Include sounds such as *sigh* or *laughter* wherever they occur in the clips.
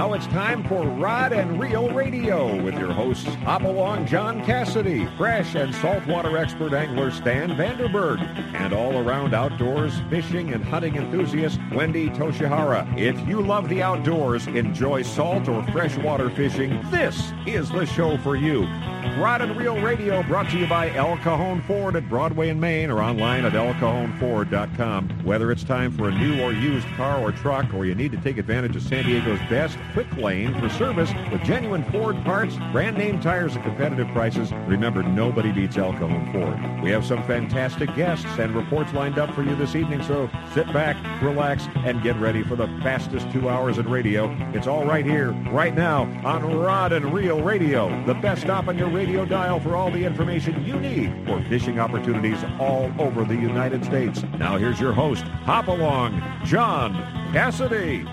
Now it's time for Rod and Reel Radio with your hosts Hopalong John Cassidy, fresh and saltwater expert angler Stan Vanderberg, and all around outdoors fishing and hunting enthusiast Wendy Toshihara. If you love the outdoors, enjoy salt or freshwater fishing, this is the show for you. Rod and Reel Radio brought to you by El Cajon Ford at Broadway and Main or online at elcajonford.com. Whether it's time for a new or used car or truck or you need to take advantage of San Diego's best quick lane for service with genuine Ford parts, brand name tires at competitive prices, remember nobody beats El Cajon Ford. We have some fantastic guests and reports lined up for you this evening, so sit back, relax, and get ready for the fastest two hours in radio. It's all right here, right now, on Rod and Reel Radio, the best stop on your radio dial for all the information you need for fishing opportunities all over the United States. Now here's your host, Hop Along, John Cassidy.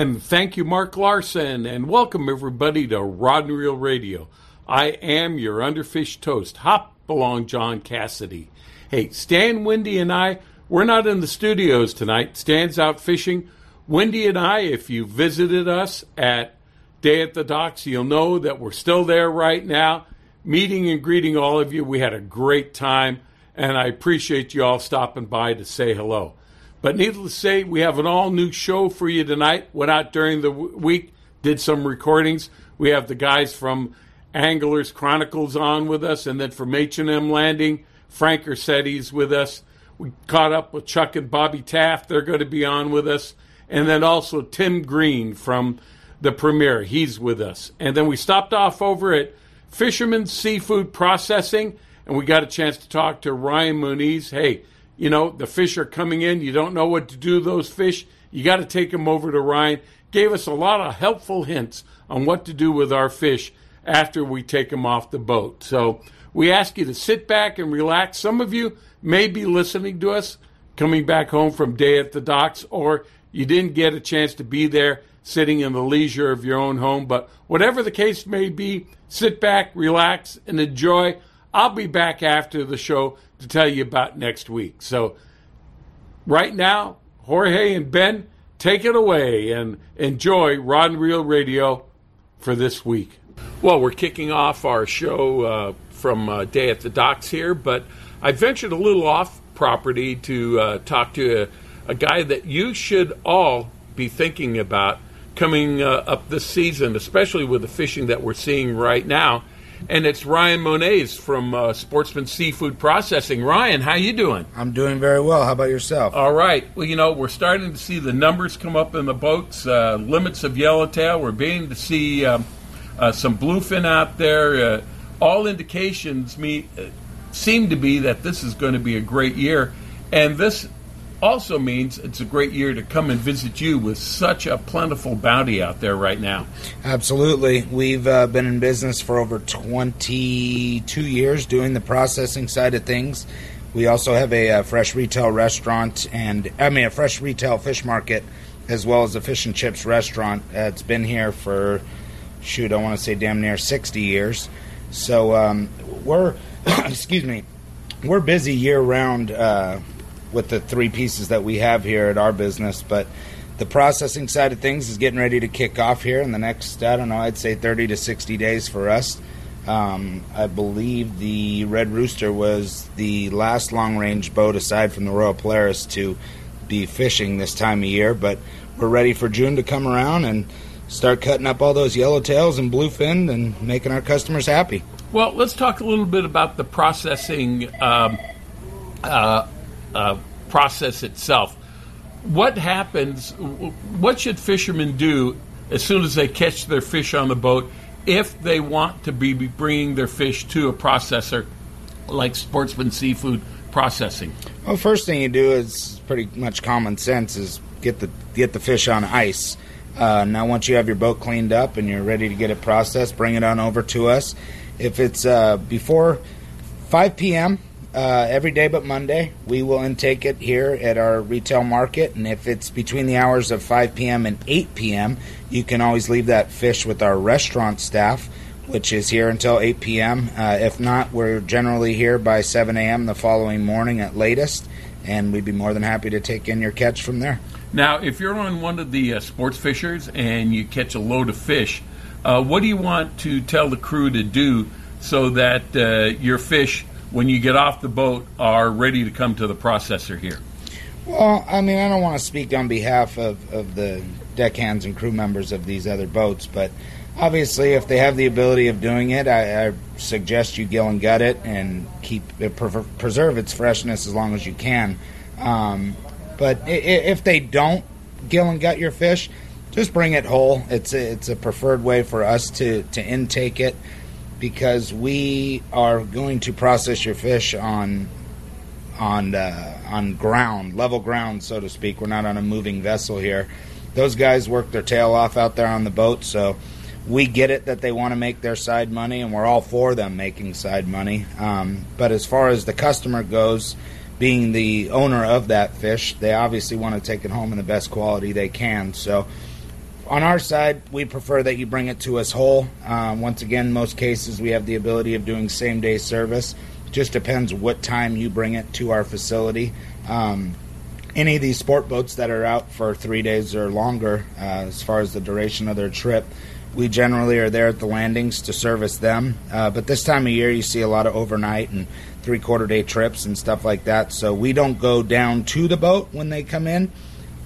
And thank you, Mark Larson, and welcome everybody to Rod and Reel Radio. I am your underfish toast, Hop Along John Cassidy. Hey, Stan, Wendy, and I, we're not in the studios tonight. Stan's out fishing. Wendy and I, if you visited us at Day at the Docks, you'll know that we're still there right now, meeting and greeting all of you. We had a great time, and I appreciate you all stopping by to say hello. But needless to say, we have an all new show for you tonight. Went out during the week, did some recordings. We have the guys from Anglers Chronicles on with us, and then from H&M Landing, Frank Ursitti's with us. We caught up with Chuck and Bobby Taft. They're going to be on with us. And then also Tim Green from the premiere. He's with us. And then we stopped off over at Fisherman Seafood Processing, and we got a chance to talk to Ryan Muniz. Hey, you know, the fish are coming in. You don't know what to do those fish. You got to take them over to Ryan. Gave us a lot of helpful hints on what to do with our fish after we take them off the boat. So we ask you to sit back and relax. Some of you may be listening to us coming back home from day at the docks, or you didn't get a chance to be there sitting in the leisure of your own home. But whatever the case may be, sit back, relax, and enjoy. I'll be back after the show to tell you about next week. So, right now, Jorge and Ben, take it away and enjoy Rod and Reel Radio for this week. Well, we're kicking off our show uh, from uh, Day at the Docks here, but I ventured a little off property to uh, talk to a, a, guy that you should all be thinking about coming uh, up this season, especially with the fishing that we're seeing right now and it's Ryan Muniz from uh, Sportsman Seafood Processing. Ryan, how you doing? I'm doing very well. How about yourself? All right. Well, you know, we're starting to see the numbers come up in the boats. Uh, limits of yellowtail. We're beginning to see um, uh, some bluefin out there. Uh, all indications me, uh, seem to be that this is going to be a great year, and this also means it's a great year to come and visit you with such a plentiful bounty out there right now. Absolutely. We've uh, been in business for over 22 years doing the processing side of things. We also have a, a, fresh retail restaurant and, I mean, a fresh retail fish market as well as a fish and chips restaurant. Uh, it's been here for, shoot, I want to say damn near 60 years. So um, we're, *coughs* excuse me, we're busy year round. Uh, with the three pieces that we have here at our business. But the processing side of things is getting ready to kick off here in the next, I don't know, I'd say 30 to 60 days for us. Um, I believe the Red Rooster was the last long range boat aside from the Royal Polaris to be fishing this time of year. But we're ready for June to come around and start cutting up all those yellowtails and bluefin and making our customers happy. Well, let's talk a little bit about the processing um, uh, uh, process itself. What happens? What should fishermen do as soon as they catch their fish on the boat if they want to be bringing their fish to a processor like Sportsman Seafood Processing? Well, first thing you do is pretty much common sense: is get the get the fish on ice. Uh, now, once you have your boat cleaned up and you're ready to get it processed, bring it on over to us. If it's uh, before 5 p.m., uh, every day but Monday. We will intake it here at our retail market, and if it's between the hours of 5 p.m. and 8 p.m., you can always leave that fish with our restaurant staff, which is here until 8 p.m. Uh, if not, we're generally here by 7 a.m. the following morning at latest, and we'd be more than happy to take in your catch from there. Now, if you're on one of the uh, sports fishers and you catch a load of fish, uh, what do you want to tell the crew to do so that uh, your fish, when you get off the boat, are ready to come to the processor here? Well, I mean, I don't want to speak on behalf of, of the deckhands and crew members of these other boats, but obviously, if they have the ability of doing it, I, I suggest you gill and gut it and keep it, preserve its freshness as long as you can. Um, but if they don't gill and gut your fish, just bring it whole. It's a, it's a preferred way for us to, to intake it because we are going to process your fish on on uh, on ground, level ground, so to speak. We're not on a moving vessel here. Those guys work their tail off out there on the boat, so we get it that they want to make their side money, and we're all for them making side money. Um, but as far as the customer goes, being the owner of that fish, they obviously want to take it home in the best quality they can. So, on our side, we prefer that you bring it to us whole. Um, once again, most cases we have the ability of doing same day service. It just depends what time you bring it to our facility. Um, any of these sport boats that are out for three days or longer, uh, as far as the duration of their trip, we generally are there at the landings to service them. Uh, but this time of year, you see a lot of overnight and three quarter day trips and stuff like that. So we don't go down to the boat when they come in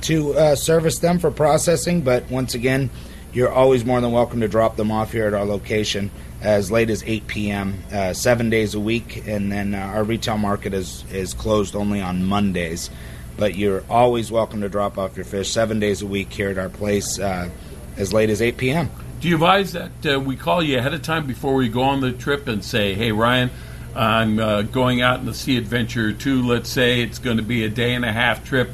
to uh, service them for processing. But once again, you're always more than welcome to drop them off here at our location as late as 8 p.m. Uh, seven days a week, and then uh, our retail market is is closed only on Mondays. But you're always welcome to drop off your fish seven days a week here at our place uh, as late as 8 p.m. Do you advise that uh, we call you ahead of time before we go on the trip and say, "Hey, Ryan"? I'm uh, going out in the Sea Adventure 2. Let's say it's going to be a day and a half trip.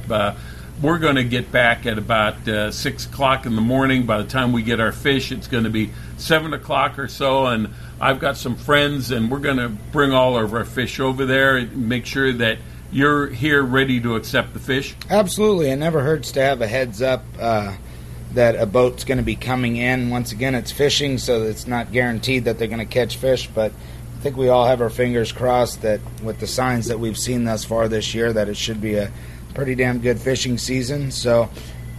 We're going to get back at about uh, 6 o'clock in the morning. By the time we get our fish, it's going to be 7 o'clock or so. And I've got some friends, and we're going to bring all of our fish over there and make sure that you're here ready to accept the fish. Absolutely. It never hurts to have a heads up uh, that a boat's going to be coming in. Once again, it's fishing, so it's not guaranteed that they're going to catch fish, but I think we all have our fingers crossed that with the signs that we've seen thus far this year, that it should be a pretty damn good fishing season. So,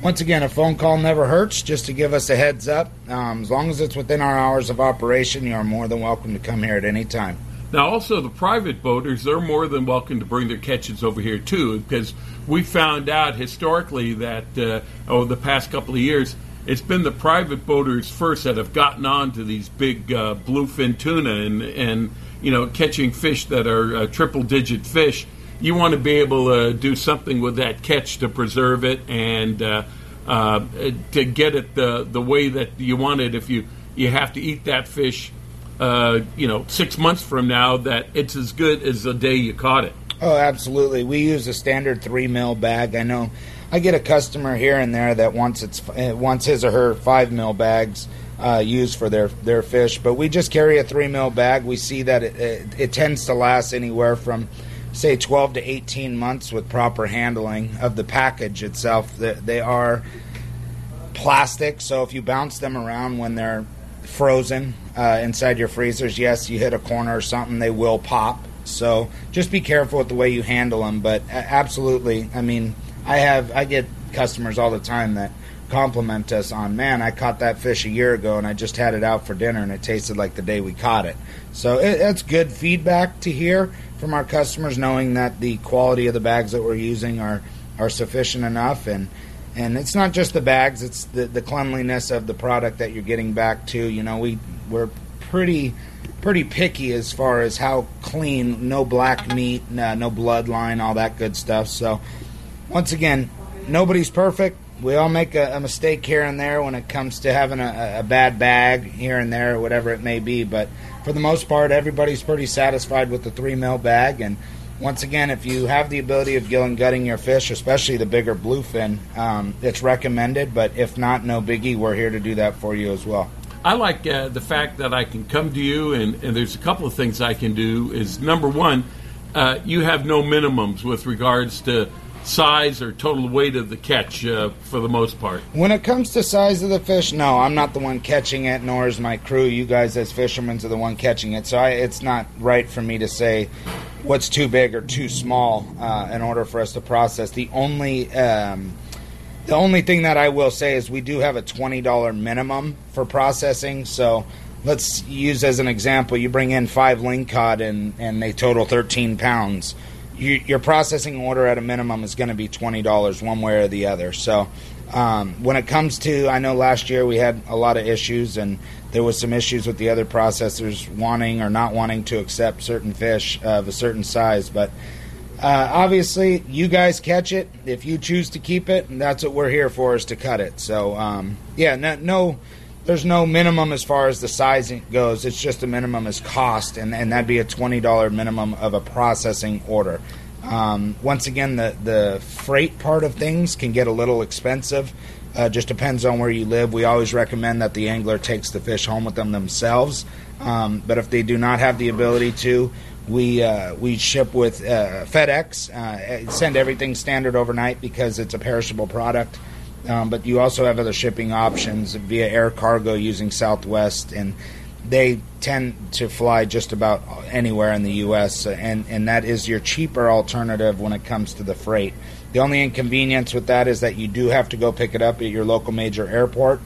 once again, a phone call never hurts just to give us a heads up. Um, as long as it's within our hours of operation, you are more than welcome to come here at any time. Now, also the private boaters, they're more than welcome to bring their catches over here too, because we found out historically that uh, over the past couple of years, it's been the private boaters first that have gotten on to these big uh, bluefin tuna and and you know catching fish that are uh, triple digit fish. You want to be able to do something with that catch to preserve it and uh, uh, to get it the the way that you want it. If you you have to eat that fish, uh, you know, six months from now, that it's as good as the day you caught it. Oh, absolutely. We use a standard three mil bag. I know I get a customer here and there that wants its uh, wants his or her five mil bags uh, used for their their fish, but we just carry a three mil bag. We see that it, it, it tends to last anywhere from say 12 to 18 months with proper handling of the package itself. They are plastic, so if you bounce them around when they're frozen uh, inside your freezers, yes, you hit a corner or something, they will pop. So just be careful with the way you handle them. But absolutely, I mean, I have I get customers all the time that compliment us on, man, I caught that fish a year ago and I just had it out for dinner and it tasted like the day we caught it. So it, it's good feedback to hear from our customers, knowing that the quality of the bags that we're using are are sufficient enough and. And it's not just the bags; it's the, the cleanliness of the product that you're getting back to. You know, we we're pretty pretty picky as far as how clean, no black meat, no, no bloodline, all that good stuff. So once again, nobody's perfect. We all make a, a, mistake here and there when it comes to having a, a, bad bag here and there, or whatever it may be. But for the most part, everybody's pretty satisfied with the three mil bag. And once again, if you have the ability of gill and gutting your fish, especially the bigger bluefin, um, it's recommended. But if not, no biggie. We're here to do that for you as well. I like uh, the fact that I can come to you, and, and, there's a couple of things I can do. Is number one, uh, you have no minimums with regards to size or total weight of the catch uh, for the most part? When it comes to size of the fish, no, I'm not the one catching it, nor is my crew. You guys, as fishermen, are the one catching it. So I, it's not right for me to say what's too big or too small uh, in order for us to process. The only um, the only thing that I will say is we do have a twenty dollar minimum for processing. So let's use as an example: you bring in five lingcod and and they total thirteen pounds. You, your processing order at a minimum is going to be twenty dollars one way or the other. So um, when it comes to, I know last year we had a lot of issues, and there was some issues with the other processors wanting or not wanting to accept certain fish of a certain size. But uh, obviously, you guys catch it. If you choose to keep it, and that's what we're here for, is to cut it. So um, yeah, no, no, there's no minimum as far as the sizing goes. It's just a minimum as cost, and, and that'd be a twenty dollar minimum of a processing order. Um, once again, the, the freight part of things can get a little expensive. Uh, just depends on where you live. We always recommend that the angler takes the fish home with them themselves. Um, but if they do not have the ability to, we uh, we ship with uh, FedEx. Uh, send everything standard overnight because it's a perishable product. Um, but you also have other shipping options via air cargo using Southwest and they tend to fly just about anywhere in the U.S., and, and that is your cheaper alternative when it comes to the freight. The only inconvenience with that is that you do have to go pick it up at your local major airport.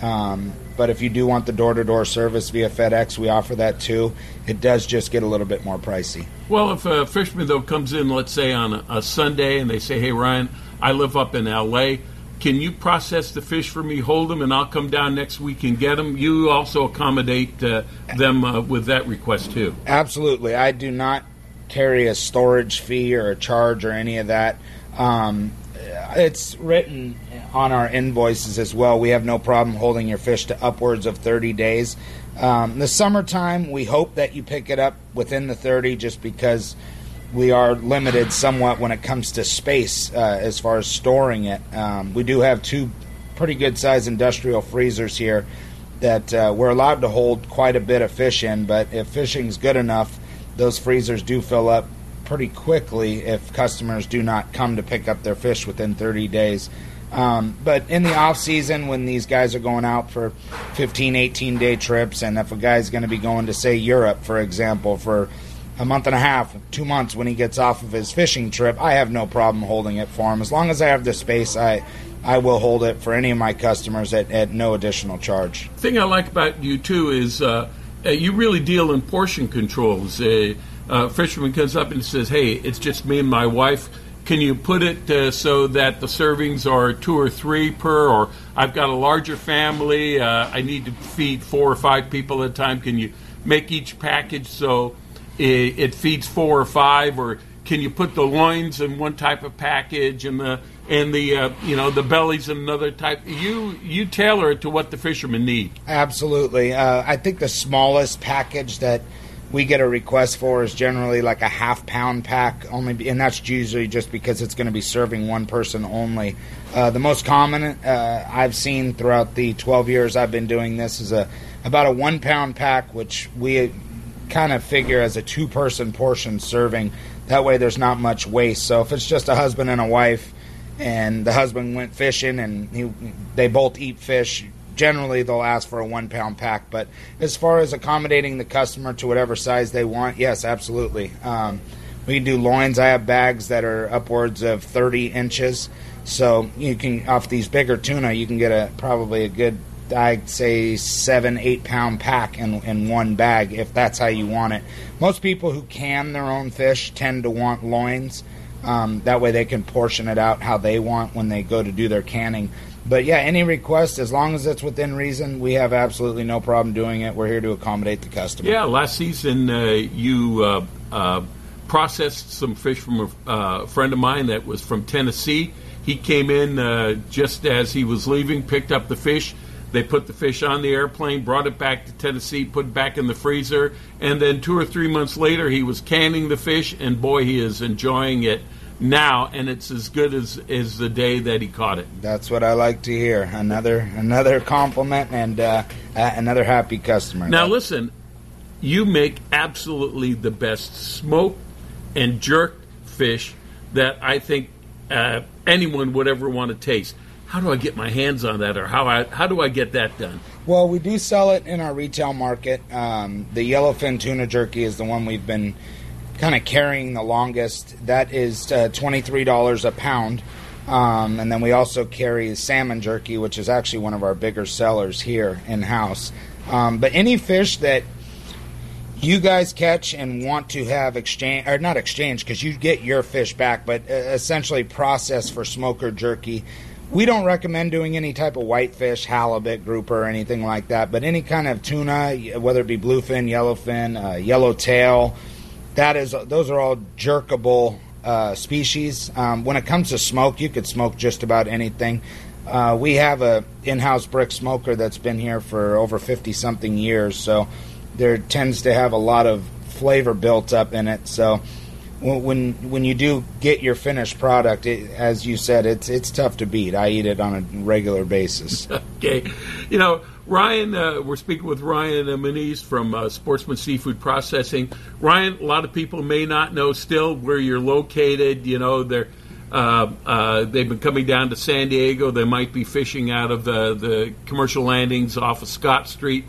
Um, but if you do want the door to door service via FedEx, we offer that too. It does just get a little bit more pricey. Well, if a fisherman, though, comes in, let's say on a, a Sunday, and they say, hey, Ryan, I live up in L.A., can you process the fish for me, hold them, and I'll come down next week and get them? You also accommodate uh, them uh, with that request too. Absolutely. I do not carry a storage fee or a charge or any of that. Um, it's written on our invoices as well. We have no problem holding your fish to upwards of 30 days. Um, the summertime, we hope that you pick it up within the 30 just because we are limited somewhat when it comes to space uh, as far as storing it. Um, we do have two pretty good sized industrial freezers here that uh, we're allowed to hold quite a bit of fish in, but if fishing's good enough, those freezers do fill up pretty quickly if customers do not come to pick up their fish within 30 days. Um, but in the off season, when these guys are going out for 15, 18 day trips, and if a guy's going to be going to say Europe, for example, for a month and a half, two months when he gets off of his fishing trip, I have no problem holding it for him. As long as I have the space, I I will hold it for any of my customers at, at no additional charge. The thing I like about you too is uh, uh you really deal in portion controls. A uh, fisherman comes up and says, "Hey, it's just me and my wife." Can you put it uh, so that the servings are two or three per, or I've got a larger family, uh, I need to feed four or five people at a time? Can you make each package so it, it feeds four or five, or can you put the loins in one type of package and the and the uh, you know the bellies in another type? You you tailor it to what the fishermen need. Absolutely, uh, I think the smallest package that we get a request for is generally like a half pound pack only and that's usually just because it's going to be serving one person only uh, the most common uh, i've seen throughout the 12 years i've been doing this is a about a one pound pack which we kind of figure as a two person portion serving. That way there's not much waste. So if it's just a husband and a wife and the husband went fishing and he, they both eat fish, generally they'll ask for a one pound pack. But as far as accommodating the customer to whatever size they want, yes, absolutely. Um, we can do loins. I have bags that are upwards of 30 inches. So you can, off these bigger tuna, you can get a probably a good I'd say seven, eight pound pack in, in one bag if that's how you want it. Most people who can their own fish tend to want loins. Um, that way they can portion it out how they want when they go to do their canning. But yeah, any request, as long as it's within reason, we have absolutely no problem doing it. We're here to accommodate the customer. Yeah, last season uh, you uh, uh, processed some fish from a uh, friend of mine that was from Tennessee. He came in uh, just as he was leaving, picked up the fish they put the fish on the airplane, brought it back to Tennessee, put it back in the freezer, and then two or three months later, he was canning the fish, and boy, he is enjoying it now, and it's as good as, as the day that he caught it. That's what I like to hear. Another another compliment and uh, another happy customer. Now, listen, you make absolutely the best smoked and jerked fish that I think uh, anyone would ever want to taste how do I get my hands on that, or how I how do I get that done? Well, we do sell it in our retail market. Um, the yellowfin tuna jerky is the one we've been kind of carrying the longest. That is uh, $23 a pound. Um, and then we also carry salmon jerky, which is actually one of our bigger sellers here in house. Um, but any fish that you guys catch and want to have exchange or not exchange because you get your fish back, but uh, essentially process for smoker jerky. We don't recommend doing any type of whitefish, halibut, grouper, or anything like that. But any kind of tuna, whether it be bluefin, yellowfin, uh, yellowtail, that is those are all jerkable uh, species. Um, when it comes to smoke, you could smoke just about anything. Uh, we have a in-house brick smoker that's been here for over 50 something years, so there tends to have a lot of flavor built up in it. So when when you do get your finished product, it, as you said, it's it's tough to beat. I eat it on a regular basis. *laughs* okay, you know. Ryan, uh, we're speaking with Ryan Moniz from uh, Sportsman Seafood Processing. Ryan, a lot of people may not know still where you're located. You know, they're uh, uh, they've been coming down to San Diego. They might be fishing out of the, the commercial landings off of Scott Street.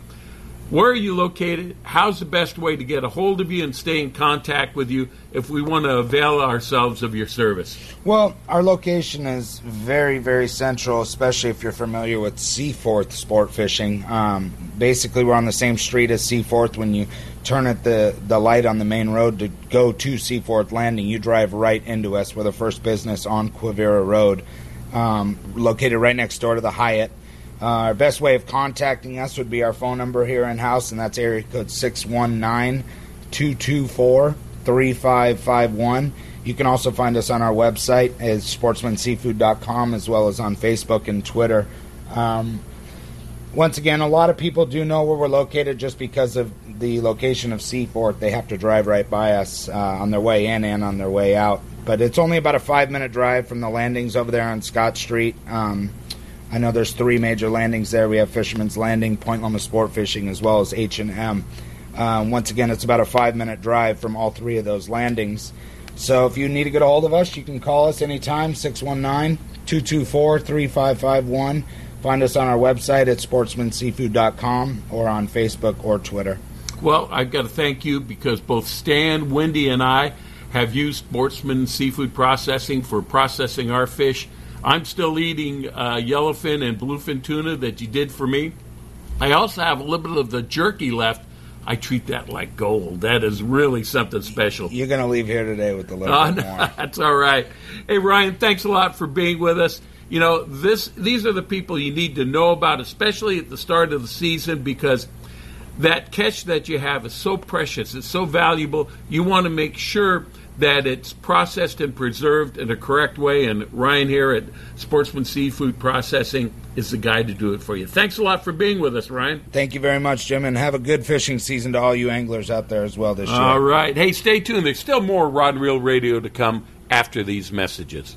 Where are you located? How's the best way to get a hold of you and stay in contact with you if we want to avail ourselves of your service? Well, our location is very, very central, especially if you're familiar with Seaforth sport fishing. Um, basically, we're on the same street as Seaforth. When you turn at the, the light on the main road to go to Seaforth Landing, you drive right into us. We're the first business on Quivira Road, um, located right next door to the Hyatt. Uh, our best way of contacting us would be our phone number here in house, and that's area code 619 224 3551. You can also find us on our website at sportsmanseafood.com as well as on Facebook and Twitter. Um, once again, a lot of people do know where we're located just because of the location of Seaforth. They have to drive right by us uh, on their way in and on their way out. But it's only about a five minute drive from the landings over there on Scott Street. Um, I know there's three major landings there. We have Fisherman's Landing, Point Loma Sport Fishing, as well as H and M. Um, once again, it's about a five-minute drive from all three of those landings. So if you need to get a hold of us, you can call us anytime, 619-224-3551. Find us on our website at sportsmanseafood.com or on Facebook or Twitter. Well, I've got to thank you because both Stan, Wendy, and I have used Sportsman Seafood Processing for processing our fish – I'm still eating uh, yellowfin and bluefin tuna that you did for me. I also have a little bit of the jerky left. I treat that like gold. That is really something special. You're going to leave here today with a little uh, more. *laughs* That's all right. Hey, Ryan, thanks a lot for being with us. You know, this these are the people you need to know about, especially at the start of the season, because that catch that you have is so precious. It's so valuable. You want to make sure – that it's processed and preserved in a correct way. And Ryan here at Sportsman Seafood Processing is the guy to do it for you. Thanks a lot for being with us, Ryan. Thank you very much, Jim, and have a good fishing season to all you anglers out there as well this year. All right. Hey, stay tuned. There's still more Rod and Reel Radio to come after these messages.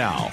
now.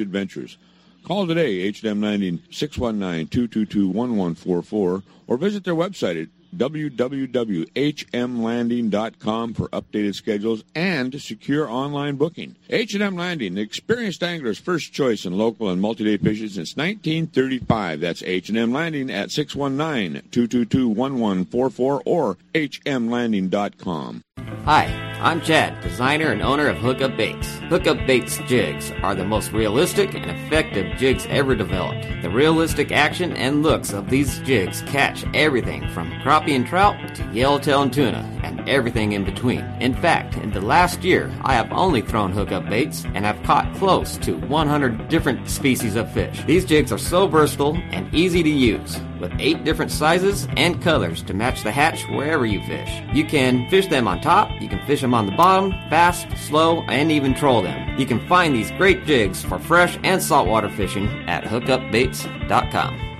adventures. Call today, H&M 90 619-222-1144, or visit their website at www.hmlanding.com for updated schedules and secure online booking. H&M Landing, the experienced angler's first choice in local and multi-day fishing since 1935. That's H&M Landing at 619-222-1144 or hmlanding.com. Hi, I'm Chad, designer and owner of Hookup Baits. Hookup Baits jigs are the most realistic and effective jigs ever developed. The realistic action and looks of these jigs catch everything from crappie and trout to yellowtail and tuna and everything in between. In fact, in the last year, I have only thrown hookup baits and have caught close to 100 different species of fish. These jigs are so versatile and easy to use with eight different sizes and colors to match the hatch wherever you fish. You can fish them on top, you can fish them on the bottom, fast, slow, and even troll them. You can find these great jigs for fresh and saltwater fishing at hookupbaits.com.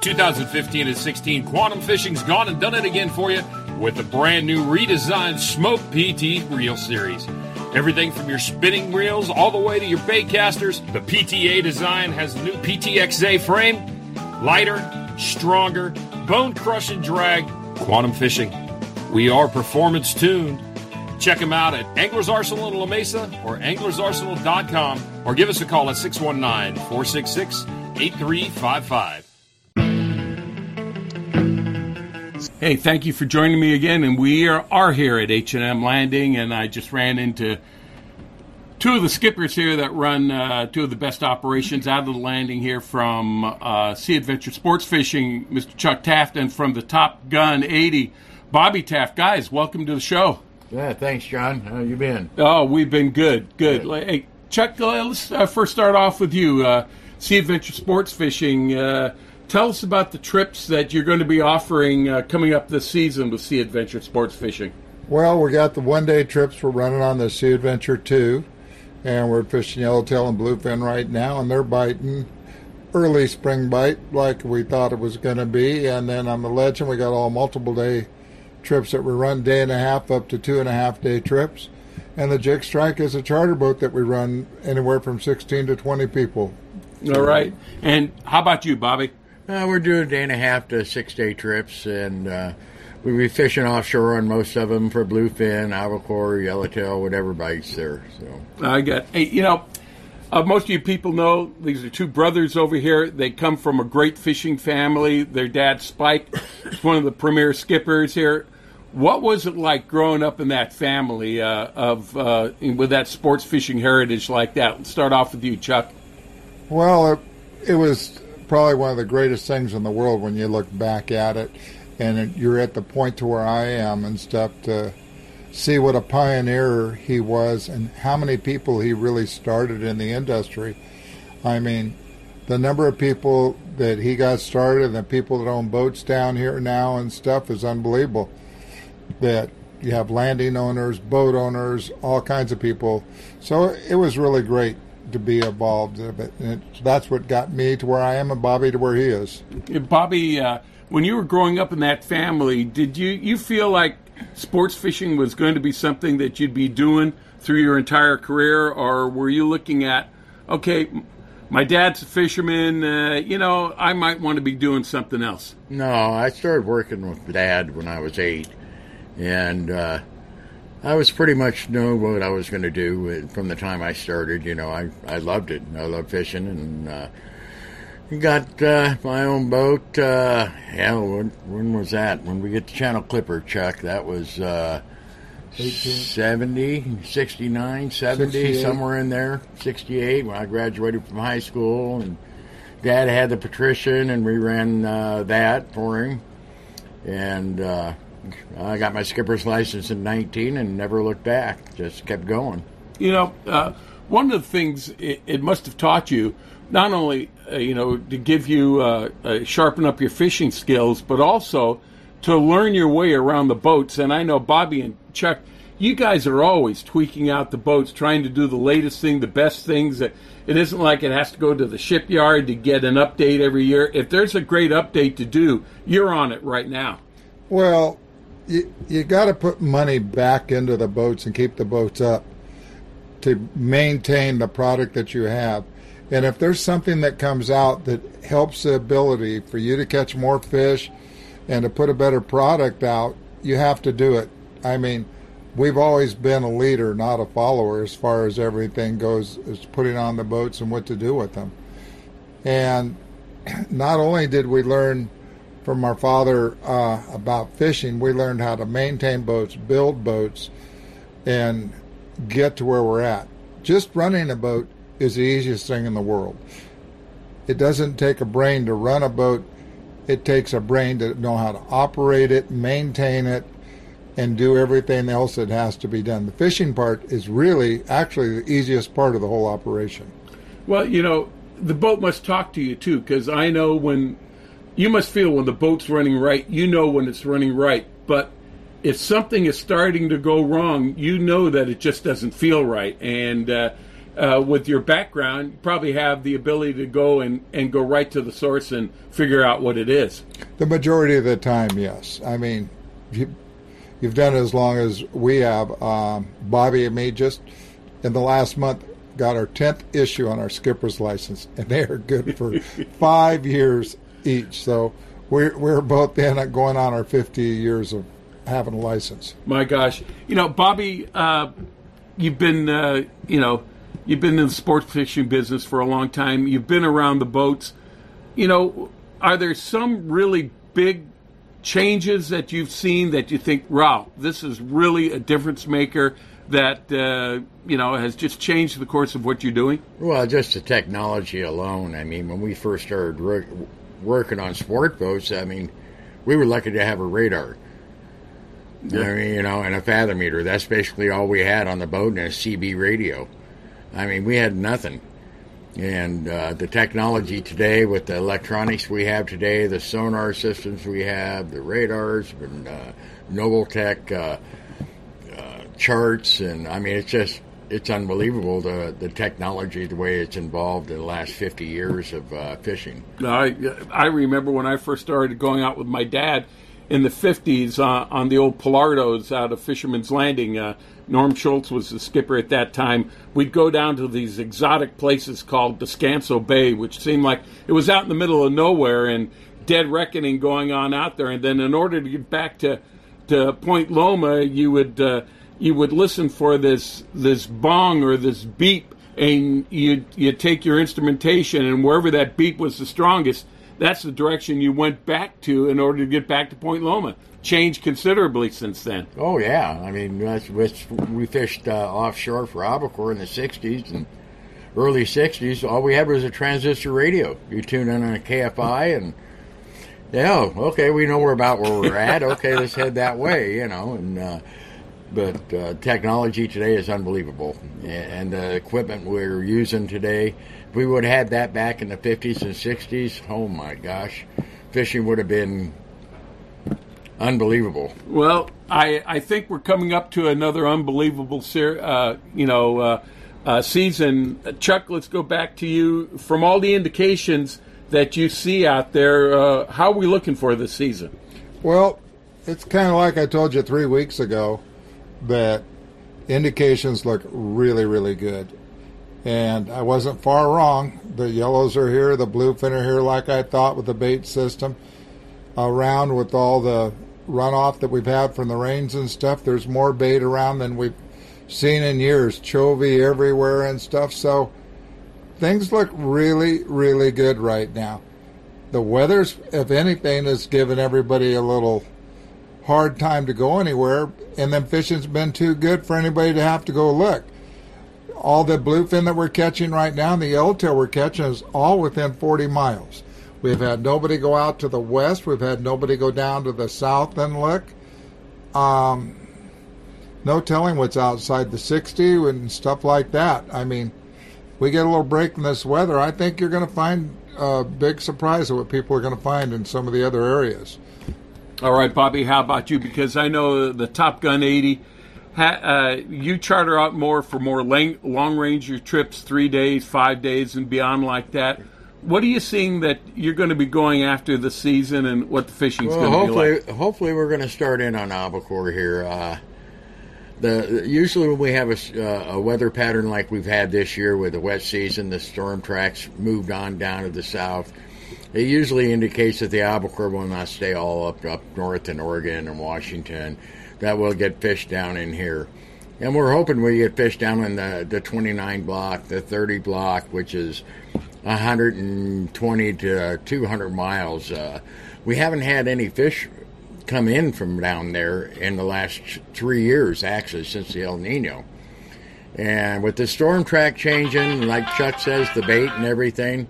2015 and 16 Quantum Fishing's gone and done it again for you with the brand new redesigned Smoke PT Reel Series. Everything from your spinning reels all the way to your bait casters, the PTA design has the new PTXA frame, lighter, stronger, bone crushing drag, quantum fishing. We are performance tuned. Check them out at Anglers Arsenal in La Mesa or anglersarsenal.com or give us a call at 619 466 8355. Hey, thank you for joining me again, and we are, are here at H and M Landing, and I just ran into two of the skippers here that run uh, two of the best operations out of the landing here from uh, Sea Adventure Sports Fishing, Mr. Chuck Taft, and from the Top Gun 80, Bobby Taft. Guys, welcome to the show. Yeah, thanks, John. How you been? Oh, we've been good, good. Hey, Chuck, uh, let's uh, first start off with you. Uh, sea Adventure Sports Fishing. Uh, tell us about the trips that you're going to be offering uh, coming up this season with Sea Adventure Sports Fishing. Well, we got the one day trips we're running on the Sea Adventure 2, and we're fishing yellowtail and bluefin right now, and they're biting early spring bite like we thought it was going to be. And then on the Legend, we got all multiple day trips that we run day and a half up to two and a half day trips. And the Jig Strike is a charter boat that we run anywhere from 16 to 20 people. All right. And how about you, Bobby? Uh, we're doing day and a half to six day trips, and uh, we'll be fishing offshore on most of them for bluefin, albacore, yellowtail, whatever bites there. So I got, hey, you know, uh, most of you people know these are two brothers over here. They come from a great fishing family. Their dad, Spike, is one of the premier skippers here. What was it like growing up in that family uh, of uh, with that sports fishing heritage like that? Let's start off with you, Chuck. Well, it, it was probably one of the greatest things in the world when you look back at it, and you're at the point to where I am and stuff to see what a pioneer he was and how many people he really started in the industry. I mean, the number of people that he got started and the people that own boats down here now and stuff is unbelievable. That you have landing owners, boat owners, all kinds of people. So it was really great to be involved in it. That's what got me to where I am and Bobby to where he is. Bobby, uh, when you were growing up in that family, did you, you feel like sports fishing was going to be something that you'd be doing through your entire career, or were you looking at, okay, my dad's a fisherman, uh, you know, I might want to be doing something else? No, I started working with Dad when I was eight, and uh, I was pretty much know what I was going to do from the time I started. You know, I, I loved it. I loved fishing and uh, got uh, my own boat. Uh, yeah, when, when, was that? When we get the Channel Clipper, Chuck, that was uh, 70, 69, 70, somewhere in there. 68 when I graduated from high school. And Dad had the Patrician, and we ran uh, that for him. And uh, I got my skipper's license in 19 and never looked back. Just kept going. You know, uh, one of the things it, it must have taught you, not only uh, you know to give you uh, uh, sharpen up your fishing skills, but also to learn your way around the boats. And I know Bobby and Chuck, you guys are always tweaking out the boats, trying to do the latest thing, the best things. That it isn't like it has to go to the shipyard to get an update every year. If there's a great update to do, you're on it right now. Well, you, you got to put money back into the boats and keep the boats up to maintain the product that you have. And if there's something that comes out that helps the ability for you to catch more fish and to put a better product out, you have to do it. I mean, we've always been a leader, not a follower, as far as everything goes, as putting on the boats and what to do with them. And *clears throat* not only did we learn from our father uh, about fishing, we learned how to maintain boats, build boats, and get to where we're at. Just running a boat is the easiest thing in the world. It doesn't take a brain to run a boat. It takes a brain to know how to operate it, maintain it, and do everything else that has to be done. The fishing part is really actually the easiest part of the whole operation. Well, you know, the boat must talk to you too, because I know when you must feel when the boat's running right, you know when it's running right. But if something is starting to go wrong, you know that it just doesn't feel right. And uh, uh, with your background, you probably have the ability to go and, and go right to the source and figure out what it is. The majority of the time, yes. I mean, you, you've done it as long as we have. Um, Bobby and me just in the last month got our 10th issue on our skipper's license, and they are good for *laughs* five years each. So we're, we're both in going on our 50 years of having a license. My gosh. You know, Bobby, uh, you've been, uh, you know, you've been in the sports fishing business for a long time. You've been around the boats. You know, are there some really big changes that you've seen that you think, wow, this is really a difference maker that, uh, you know, has just changed the course of what you're doing? Well, just the technology alone. I mean, when we first started work, working on sport boats, I mean, we were lucky to have a radar. Yeah. I mean, you know, and a fathom meter. That's basically all we had on the boat and a CB radio. I mean, we had nothing. And uh, the technology today, with the electronics we have today, the sonar systems we have, the radars, and uh, Nobeltec uh, uh, charts, and I mean, it's just it's unbelievable the the technology, the way it's involved in the last fifty years of uh, fishing. I I remember when I first started going out with my dad in the 50s uh, on the old Pilardos out of Fisherman's Landing. Uh, Norm Schultz was the skipper at that time. We'd go down to these exotic places called Descanso Bay, which seemed like it was out in the middle of nowhere and dead reckoning going on out there. And then in order to get back to to Point Loma, you would uh, you would listen for this this bong or this beep, and you you take your instrumentation, and wherever that beep was the strongest, that's the direction you went back to in order to get back to Point Loma. Changed considerably since then. Oh yeah, I mean we fished uh, offshore for albacore in the '60s and early '60s. All we had was a transistor radio. You tune in on a KFI and yeah, okay, we know we're about where we're at. Okay, let's head that way, you know. And uh, but uh, technology today is unbelievable, and the equipment we're using today if we would have had that back in the 50s and 60s, oh my gosh, fishing would have been unbelievable. Well, I, I think we're coming up to another unbelievable ser- uh, you know uh, uh, season. Chuck, let's go back to you. From all the indications that you see out there, uh, how are we looking for this season? Well, it's kind of like I told you three weeks ago that indications look really, really good. And I wasn't far wrong. The yellows are here, the bluefin are here, like I thought, with the bait system. Around with all the runoff that we've had from the rains and stuff, there's more bait around than we've seen in years. Chovy everywhere and stuff. So things look really, really good right now. The weather's, if anything, has given everybody a little hard time to go anywhere, and then fishing's been too good for anybody to have to go look all the bluefin that we're catching right now and the yellowtail we're catching is all within 40 miles. We've had nobody go out to the west. We've had nobody go down to the south and look. Um, no telling what's outside the 60 and stuff like that. I mean, we get a little break in this weather. I think you're going to find a big surprise of what people are going to find in some of the other areas. All right, Bobby, how about you? Because I know the Top Gun 80, ha, uh, you charter out more for more lang- long range your trips, three days, five days, and beyond like that. What are you seeing that you're going to be going after the season and what the fishing's Well, going to be like? hopefully we're going to start in on albacore here. Uh, the usually when we have a, uh, a weather pattern like we've had this year with the wet season, the storm tracks moved on down to the south. It usually indicates that the albacore will not stay all up up north in Oregon and Washington. That will get fish down in here, and we're hoping we get fish down in the the 29 block, the 30 block, which is 120 to 200 miles. Uh, we haven't had any fish come in from down there in the last three years, actually, since the El Nino. And with the storm track changing, like Chuck says, the bait and everything,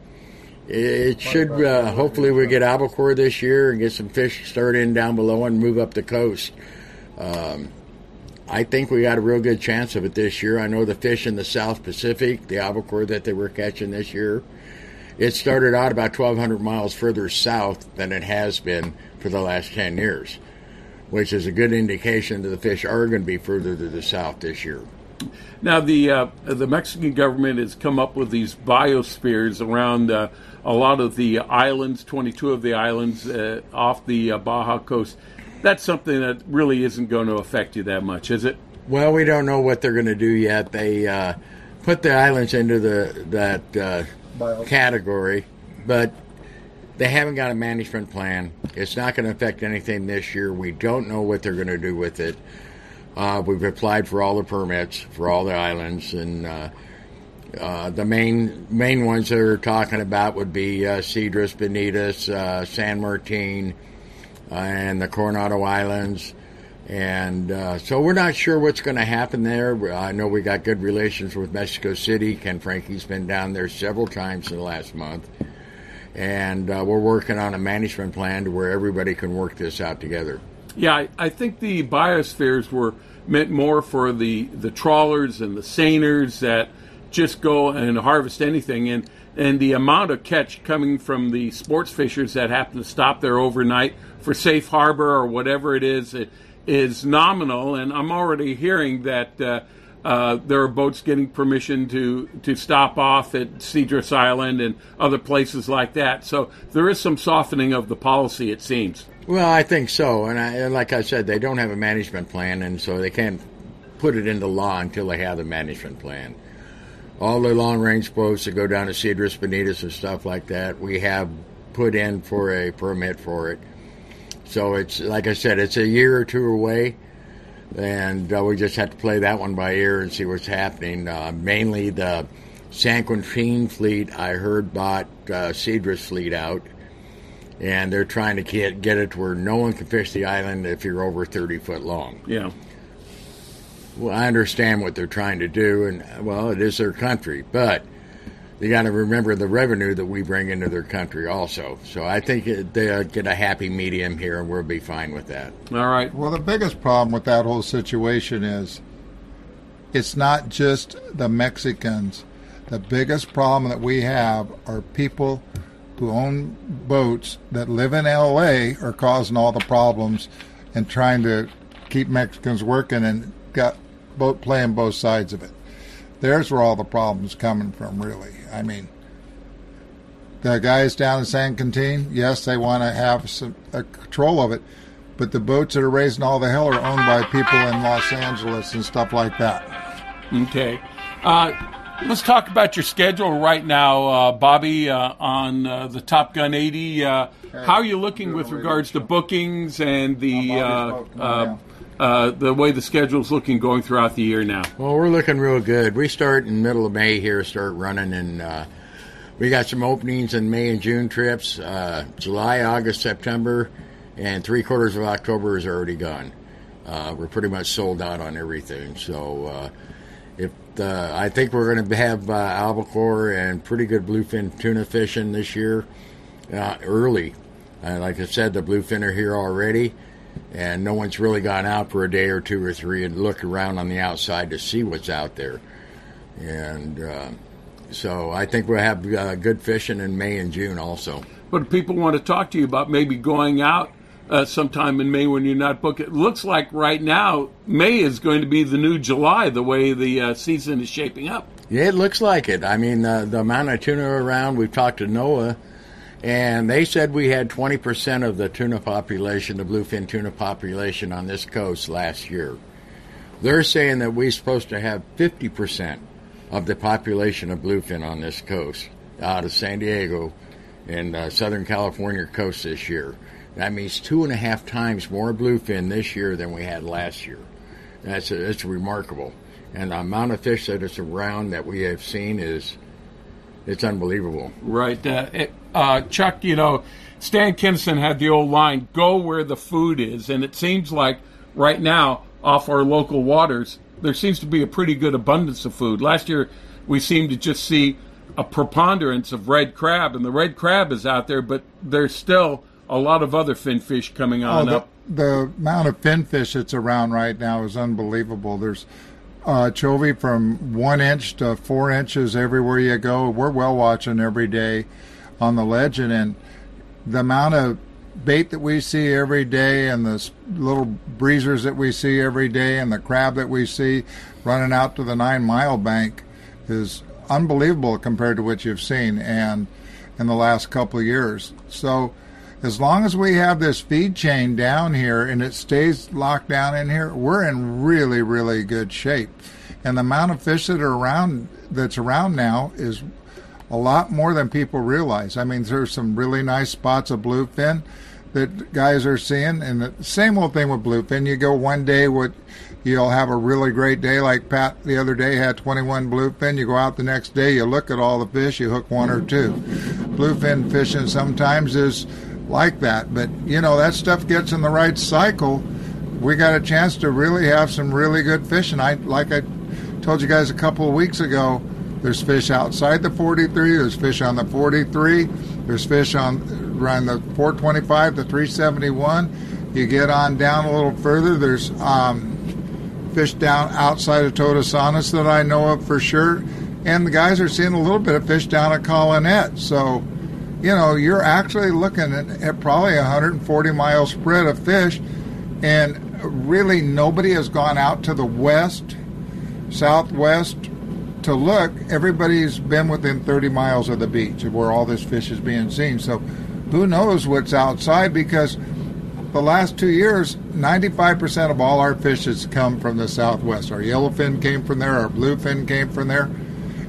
it should uh, hopefully we get albacore this year and get some fish start in down below and move up the coast. Um, I think we got a real good chance of it this year. I know the fish in the South Pacific, the albacore that they were catching this year, it started out about 1,200 miles further south than it has been for the last 10 years, which is a good indication that the fish are going to be further to the south this year. Now, the uh, the Mexican government has come up with these biospheres around uh, a lot of the islands, 22 of the islands uh, off the uh, Baja coast. That's something that really isn't going to affect you that much, is it? Well, we don't know what they're going to do yet. They uh, put the islands into the that uh, category, but they haven't got a management plan. It's not going to affect anything this year. We don't know what they're going to do with it. Uh, we've applied for all the permits for all the islands, and uh, uh, the main main ones they're talking about would be uh, Cedros, Benitos, uh, San Martin, and the Coronado Islands. And uh, so we're not sure what's going to happen there. I know we got good relations with Mexico City. Ken Franke's been down there several times in the last month. And uh, we're working on a management plan to where everybody can work this out together. Yeah, I, I think the biospheres were meant more for the, the trawlers and the seiners that just go and harvest anything. And, and the amount of catch coming from the sports fishers that happen to stop there overnight for safe harbor or whatever it is it is nominal. And I'm already hearing that uh, uh, there are boats getting permission to, to stop off at Cedros Island and other places like that. So there is some softening of the policy, it seems. Well, I think so, and, I, and like I said, they don't have a management plan, and so they can't put it into law until they have the management plan. All the long-range boats that go down to Cedros, Benitos, and stuff like that, we have put in for a permit for it. So it's like I said, it's a year or two away, and uh, we just have to play that one by ear and see what's happening. Uh, mainly the San Quintin fleet, I heard, bought uh, Cedros fleet out and they're trying to get get it to where no one can fish the island if you're over 30 foot long. Yeah. Well, I understand what they're trying to do, and well, it is their country, but they got to remember the revenue that we bring into their country also. So I think it- they'll uh, get a happy medium here, and we'll be fine with that. All right. Well, the biggest problem with that whole situation is it's not just the Mexicans. The biggest problem that we have are people who own boats that live in LA are causing all the problems and trying to keep Mexicans working and got boat playing both sides of it. There's where all the problems coming from, really. I mean, the guys down in San Quintin, yes, they want to have some uh, control of it, but the boats that are raising all the hell are owned by people in Los Angeles and stuff like that. Okay. Uh, let's talk about your schedule right now, uh, Bobby, uh, on uh, the Top Gun 80. Uh, how are you looking with regards to bookings and the uh, the way the schedule's looking going throughout the year now? Well, we're looking real good. We start in middle of May here, start running, and uh, we got some openings in May and June trips. Uh, July, August, September, and three quarters of October is already gone. Uh, we're pretty much sold out on everything. So, uh, if I think we're going to have albacore and pretty good bluefin tuna fishing this year early. Like I said, the bluefin are here already, and no one's really gone out for a day or two or three and looked around on the outside to see what's out there. And uh, so I think we'll have uh, good fishing in May and June also. But people want to talk to you about maybe going out uh, sometime in May when you're not booked. It looks like right now May is going to be the new July, the way the uh, season is shaping up. Yeah, it looks like it. I mean, uh, the amount of tuna around, we've talked to NOAA, and they said we had 20% of the tuna population, the bluefin tuna population on this coast last year. They're saying that we're supposed to have 50% of the population of bluefin on this coast out of San Diego and uh, Southern California coast this year. That means two and a half times more bluefin this year than we had last year. That's a, remarkable, and the amount of fish that is around that we have seen is it's unbelievable. Right, uh, it, uh, Chuck. You know, Sam Kinison had the old line, "Go where the food is," and it seems like right now off our local waters, there seems to be a pretty good abundance of food. Last year, we seemed to just see a preponderance of red crab, and the red crab is out there, but there's still a lot of other fin fish coming on oh, the, up. The amount of fin fish that's around right now is unbelievable. There's uh, chovy from one inch to four inches everywhere you go. We're well watching every day on the legend, and the amount of bait that we see every day, and the little breezers that we see every day, and the crab that we see running out to the nine mile bank is unbelievable compared to what you've seen and in the last couple of years. So as long as we have this feed chain down here and it stays locked down in here, we're in really, really good shape. And the amount of fish that are around that's around now is a lot more than people realize. I mean, there's some really nice spots of bluefin that guys are seeing, and the same old thing with bluefin. You go one day with you'll have a really great day like Pat the other day had 21 bluefin. You go out the next day, you look at all the fish, you hook one or two. Bluefin fishing sometimes is like that. But, you know, that stuff gets in the right cycle. We got a chance to really have some really good fishing. I, like I told you guys a couple of weeks ago, there's fish outside the 43, there's fish on the 43, there's fish on around the 425 to 371. You get on down a little further, there's um, fish down outside of Todos Santos that I know of for sure. And the guys are seeing a little bit of fish down at Colonet. So you know, you're actually looking at, at probably a 140 mile spread of fish, and really nobody has gone out to the west, southwest to look. Everybody's been within 30 miles of the beach where all this fish is being seen. So who knows what's outside because the last two years, 95% of all our fish has come from the southwest. Our yellowfin came from there, our bluefin came from there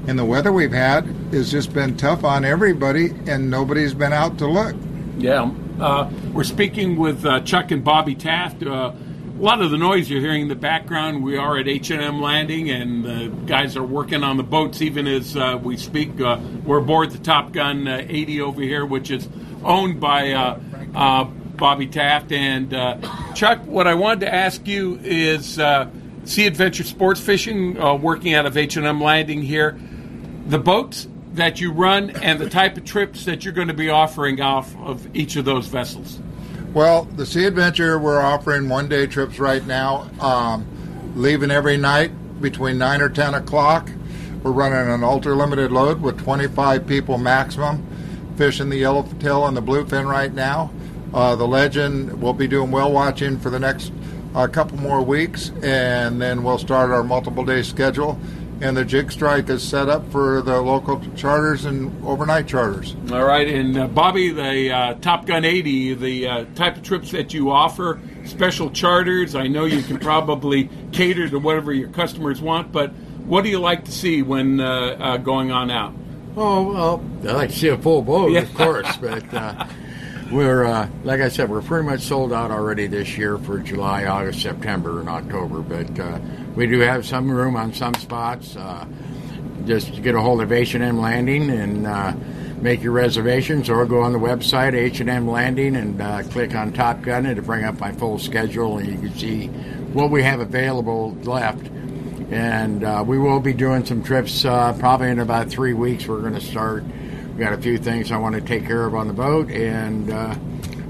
and the weather we've had has just been tough on everybody, and nobody's been out to look. Yeah, uh, we're speaking with uh, Chuck and Bobby Taft. Uh, lot of the noise you're hearing in the background, we are at H&M Landing, and the guys are working on the boats even as uh, we speak. Uh, we're aboard the Top Gun uh, 80 over here, which is owned by Bobby Taft. And Chuck, what I wanted to ask you is Sea Adventure Sports Fishing, working out of H&M Landing here the boats that you run and the type of trips that you're going to be offering off of each of those vessels? Well, the Sea Adventure, we're offering one day trips right now, um, leaving every night between 9 or 10 o'clock. We're running an ultra limited load with 25 people maximum, fishing the yellowtail and the bluefin right now. Uh, the Legend will be doing whale watching for the next uh, couple more weeks, and then we'll start our multiple day schedule and the jig strike is set up for the local charters and overnight charters. All right, and uh, Bobby, the uh, Top Gun 80, the uh, type of trips that you offer, special charters. I know you can probably cater to whatever your customers want, but what do you like to see when uh, uh, going on out? Oh well, I like to see a full boat, yeah. of *laughs* course, but uh, we're like I said, we're pretty much sold out already this year for July, August, September, and October, but we do have some room on some spots. Uh, just get a hold of H&M Landing and uh, make your reservations, or go on the website H&M Landing and uh, click on Top Gun to bring up my full schedule, and you can see what we have available left. And uh, we will be doing some trips uh, probably in about three weeks. We're going to start. We got a few things I want to take care of on the boat, and uh,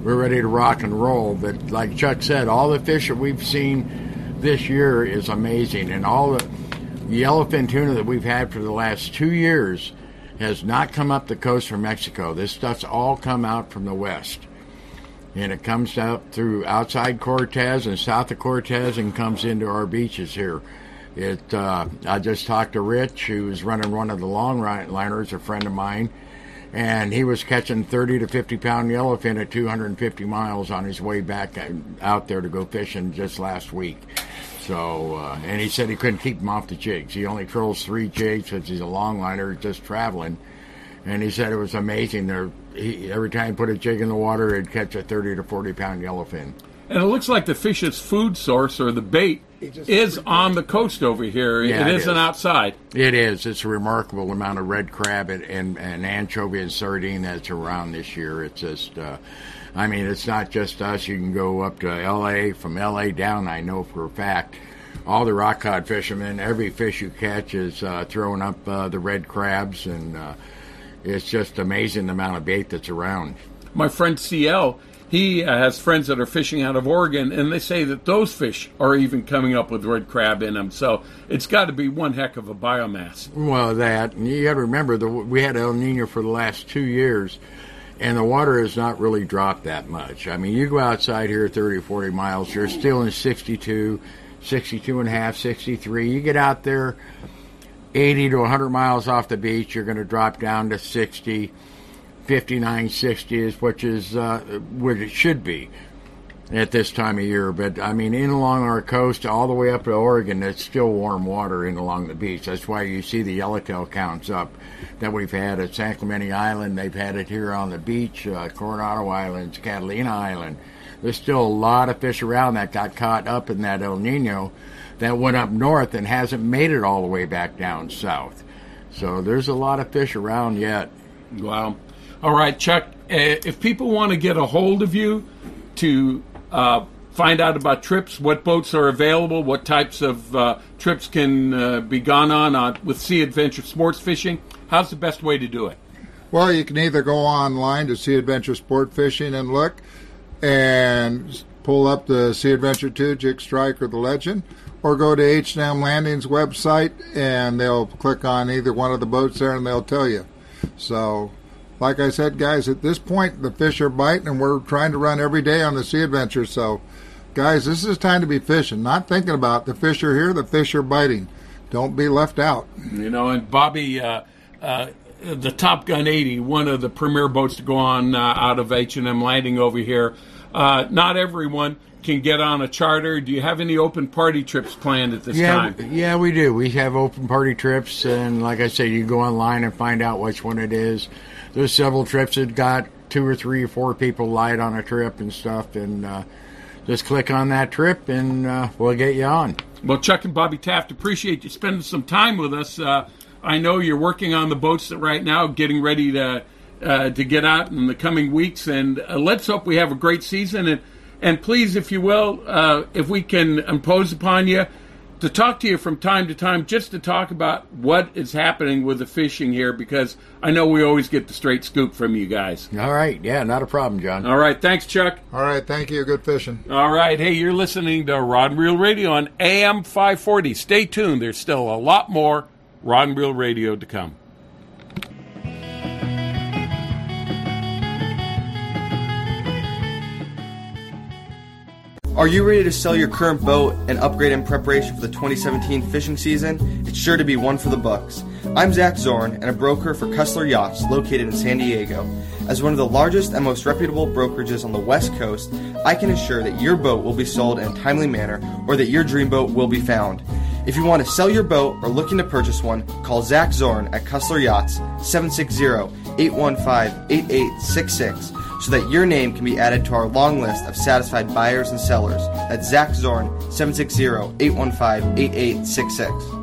we're ready to rock and roll. But like Chuck said, all the fish that we've seen this year is amazing, and all the yellowfin tuna that we've had for the last two years has not come up the coast from Mexico. This stuff's all come out from the west. And it comes out through outside Cortez and south of Cortez and comes into our beaches here. It. Uh, I just talked to Rich, who was running one of the long liners, a friend of mine, and he was catching 30 to 50 pound yellowfin at 250 miles on his way back out there to go fishing just last week. So, uh, and he said he couldn't keep them off the jigs. He only trolls three jigs because he's a longliner just traveling. And he said it was amazing. There, he, every time he put a jig in the water, he'd catch a 30 to 40 pound yellowfin. And it looks like the fish's food source or the bait is on the coast over here. Yeah, it it isn't is. outside. It is. It's a remarkable amount of red crab and, and, and anchovy and sardine that's around this year. It's just, uh, I mean, it's not just us. You can go up to L.A. From L.A. down, I know for a fact. All the rock cod fishermen, every fish you catch is uh, throwing up uh, the red crabs, and uh, it's just amazing the amount of bait that's around. My friend CL, he uh, has friends that are fishing out of Oregon, and they say that those fish are even coming up with red crab in them. So it's got to be one heck of a biomass. Well, that and you got to remember the we had El Nino for the last two years, and the water has not really dropped that much. I mean, you go outside here 30 or 40 miles, you're still in 62, 62 and a half, 63. You get out there 80 to 100 miles off the beach, you're going to drop down to 60, 59, 60 is which is uh, it should be at this time of year. But I mean, in along our coast, all the way up to Oregon, it's still warm water in along the beach. That's why you see the yellowtail counts up that we've had at San Clemente Island. They've had it here on the beach, uh, Coronado Islands, Catalina Island. There's still a lot of fish around that got caught up in that El Nino that went up north and hasn't made it all the way back down south. So there's a lot of fish around yet. Wow. All right, Chuck, uh, if people want to get a hold of you to uh, find out about trips, what boats are available, what types of uh, trips can uh, be gone on uh, with Sea Adventure Sports Fishing, how's the best way to do it? Well, you can either go online to Sea Adventure Sport Fishing and look and pull up the Sea Adventure 2 Jig Strike or the Legend, or go to H&M Landing's website and they'll click on either one of the boats there and they'll tell you. So, like I said, guys, at this point the fish are biting and we're trying to run every day on the Sea Adventure. So, guys, this is time to be fishing, not thinking about the fish are here, the fish are biting. Don't be left out. You know, and Bobby, uh, uh, the Top Gun 80, one of the premier boats to go on uh, out of H&M Landing over here. Uh, not everyone can get on a charter. Do you have any open party trips planned at this yeah, time? Yeah, we do. We have open party trips, and like I said, you go online and find out which one it is. There's several trips that got two or three or four people light on a trip and stuff, and uh, just click on that trip, and uh, we'll get you on. Well, Chuck and Bobby Taft, appreciate you spending some time with us. Uh, I know you're working on the boats right now, getting ready to uh, to get out in the coming weeks, and uh, let's hope we have a great season. And and please, if you will, uh, if we can impose upon you to talk to you from time to time, just to talk about what is happening with the fishing here, because I know we always get the straight scoop from you guys. All right, yeah, not a problem, John. All right, thanks, Chuck. All right, thank you. Good fishing. All right, hey, you're listening to Rod and Reel Radio on AM 540. Stay tuned. There's still a lot more Rod and Reel Radio to come. Are you ready to sell your current boat and upgrade in preparation for the 2017 fishing season? It's sure to be one for the bucks. I'm Zach Zorn and a broker for Cussler Yachts located in San Diego. As one of the largest and most reputable brokerages on the West Coast, I can assure that your boat will be sold in a timely manner or that your dream boat will be found. If you want to sell your boat or looking to purchase one, call Zach Zorn at Cussler Yachts 760-815-8866 so that your name can be added to our long list of satisfied buyers and sellers. That's Zach Zorn 760-815-8866.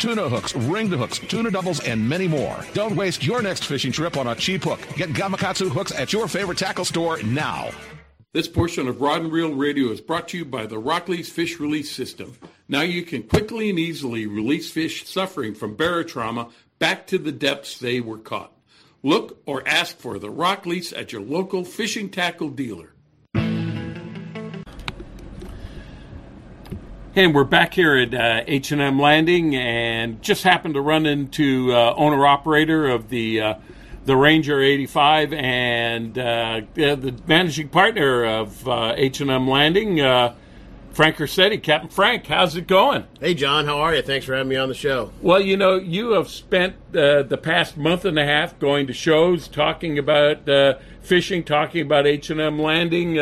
tuna hooks, ringed hooks, tuna doubles, and many more. Don't waste your next fishing trip on a cheap hook. Get Gamakatsu hooks at your favorite tackle store now. This portion of Rod and Reel Radio is brought to you by the RokLeez Fish Release System. Now you can quickly and easily release fish suffering from barotrauma back to the depths they were caught. Look or ask for the RokLeez at your local fishing tackle dealer. And we're back here at uh, H&M Landing, and just happened to run into uh, owner operator of the uh, the Ranger 85 and uh, the managing partner of uh, H&M Landing, uh, Frank Ursitti. Captain Frank, how's it going? Hey, John, how are you? Thanks for having me on the show. Well, you know, you have spent uh, the past month and a half going to shows, talking about uh, fishing, talking about H&M Landing.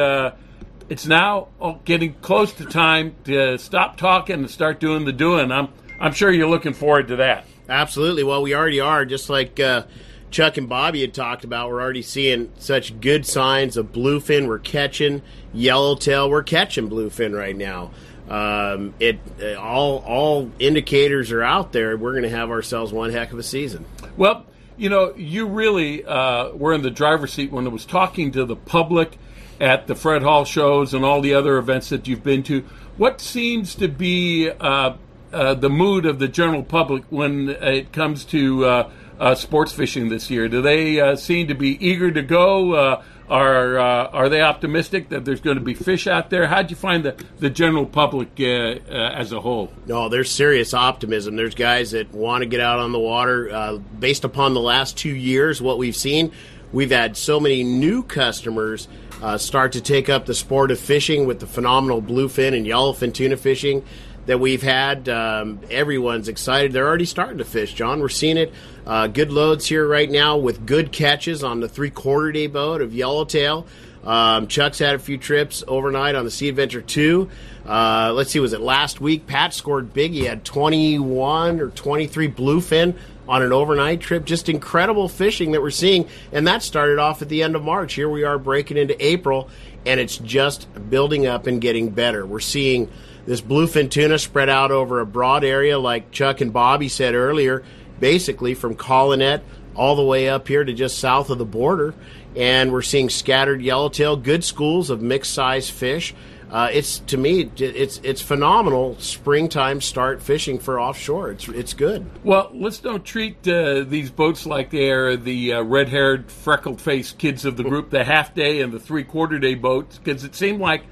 It's now getting close to time to stop talking and start doing the doing. I'm I'm sure you're looking forward to that. Absolutely. Well, we already are. Just like uh, Chuck and Bobby had talked about, we're already seeing such good signs of bluefin. We're catching yellowtail. We're catching bluefin right now. Um, it uh, all all indicators are out there. We're going to have ourselves one heck of a season. Well, you know, you really uh, were in the driver's seat when it was talking to the public at the Fred Hall shows and all the other events that you've been to. What seems to be uh, uh, the mood of the general public when it comes to uh, uh sports fishing this year? Do they uh, seem to be eager to go? Uh, are are they optimistic that there's going to be fish out there? How'd you find the, the general public as a whole? No, there's serious optimism. There's guys that want to get out on the water. based upon the last two years, what we've seen, we've had so many new customers uh, start to take up the sport of fishing with the phenomenal bluefin and yellowfin tuna fishing that we've had. Um, everyone's excited. They're already starting to fish, John. We're seeing it. Uh, good loads here right now with good catches on the three quarter day boat of Yellowtail. Um, Chuck's had a few trips overnight on the Sea Adventure 2. Uh, let's see, was it last week? Pat scored big. He had 21 or 23 bluefin on an overnight trip. Just incredible fishing that we're seeing. And that started off at the end of March. Here we are breaking into April, and it's just building up and getting better. We're seeing this bluefin tuna spread out over a broad area, like Chuck and Bobby said earlier, basically from Colonet all the way up here to just south of the border. And we're seeing scattered yellowtail, good schools of mixed size fish. Uh, it's to me, it's it's phenomenal. Springtime start fishing for offshore. It's it's good. Well, let's don't treat uh, these boats like they are the uh, red-haired, freckled-faced kids of the group, the half-day and the three-quarter-day boats, because it seemed like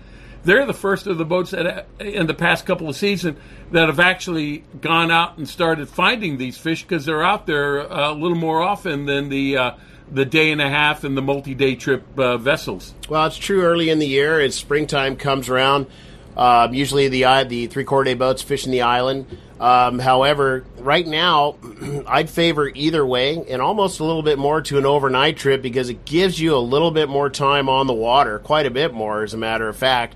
they're the first of the boats that uh, in the past couple of seasons that have actually gone out and started finding these fish because they're out there uh, a little more often than the uh, the day and a half and the multi-day trip uh, vessels. Well, it's true early in the year as springtime comes around. Um, usually the the three quarter day boats fishing the island. Um, however, right now, *clears throat* I'd favor either way, and almost a little bit more to an overnight trip because it gives you a little bit more time on the water, quite a bit more, as a matter of fact.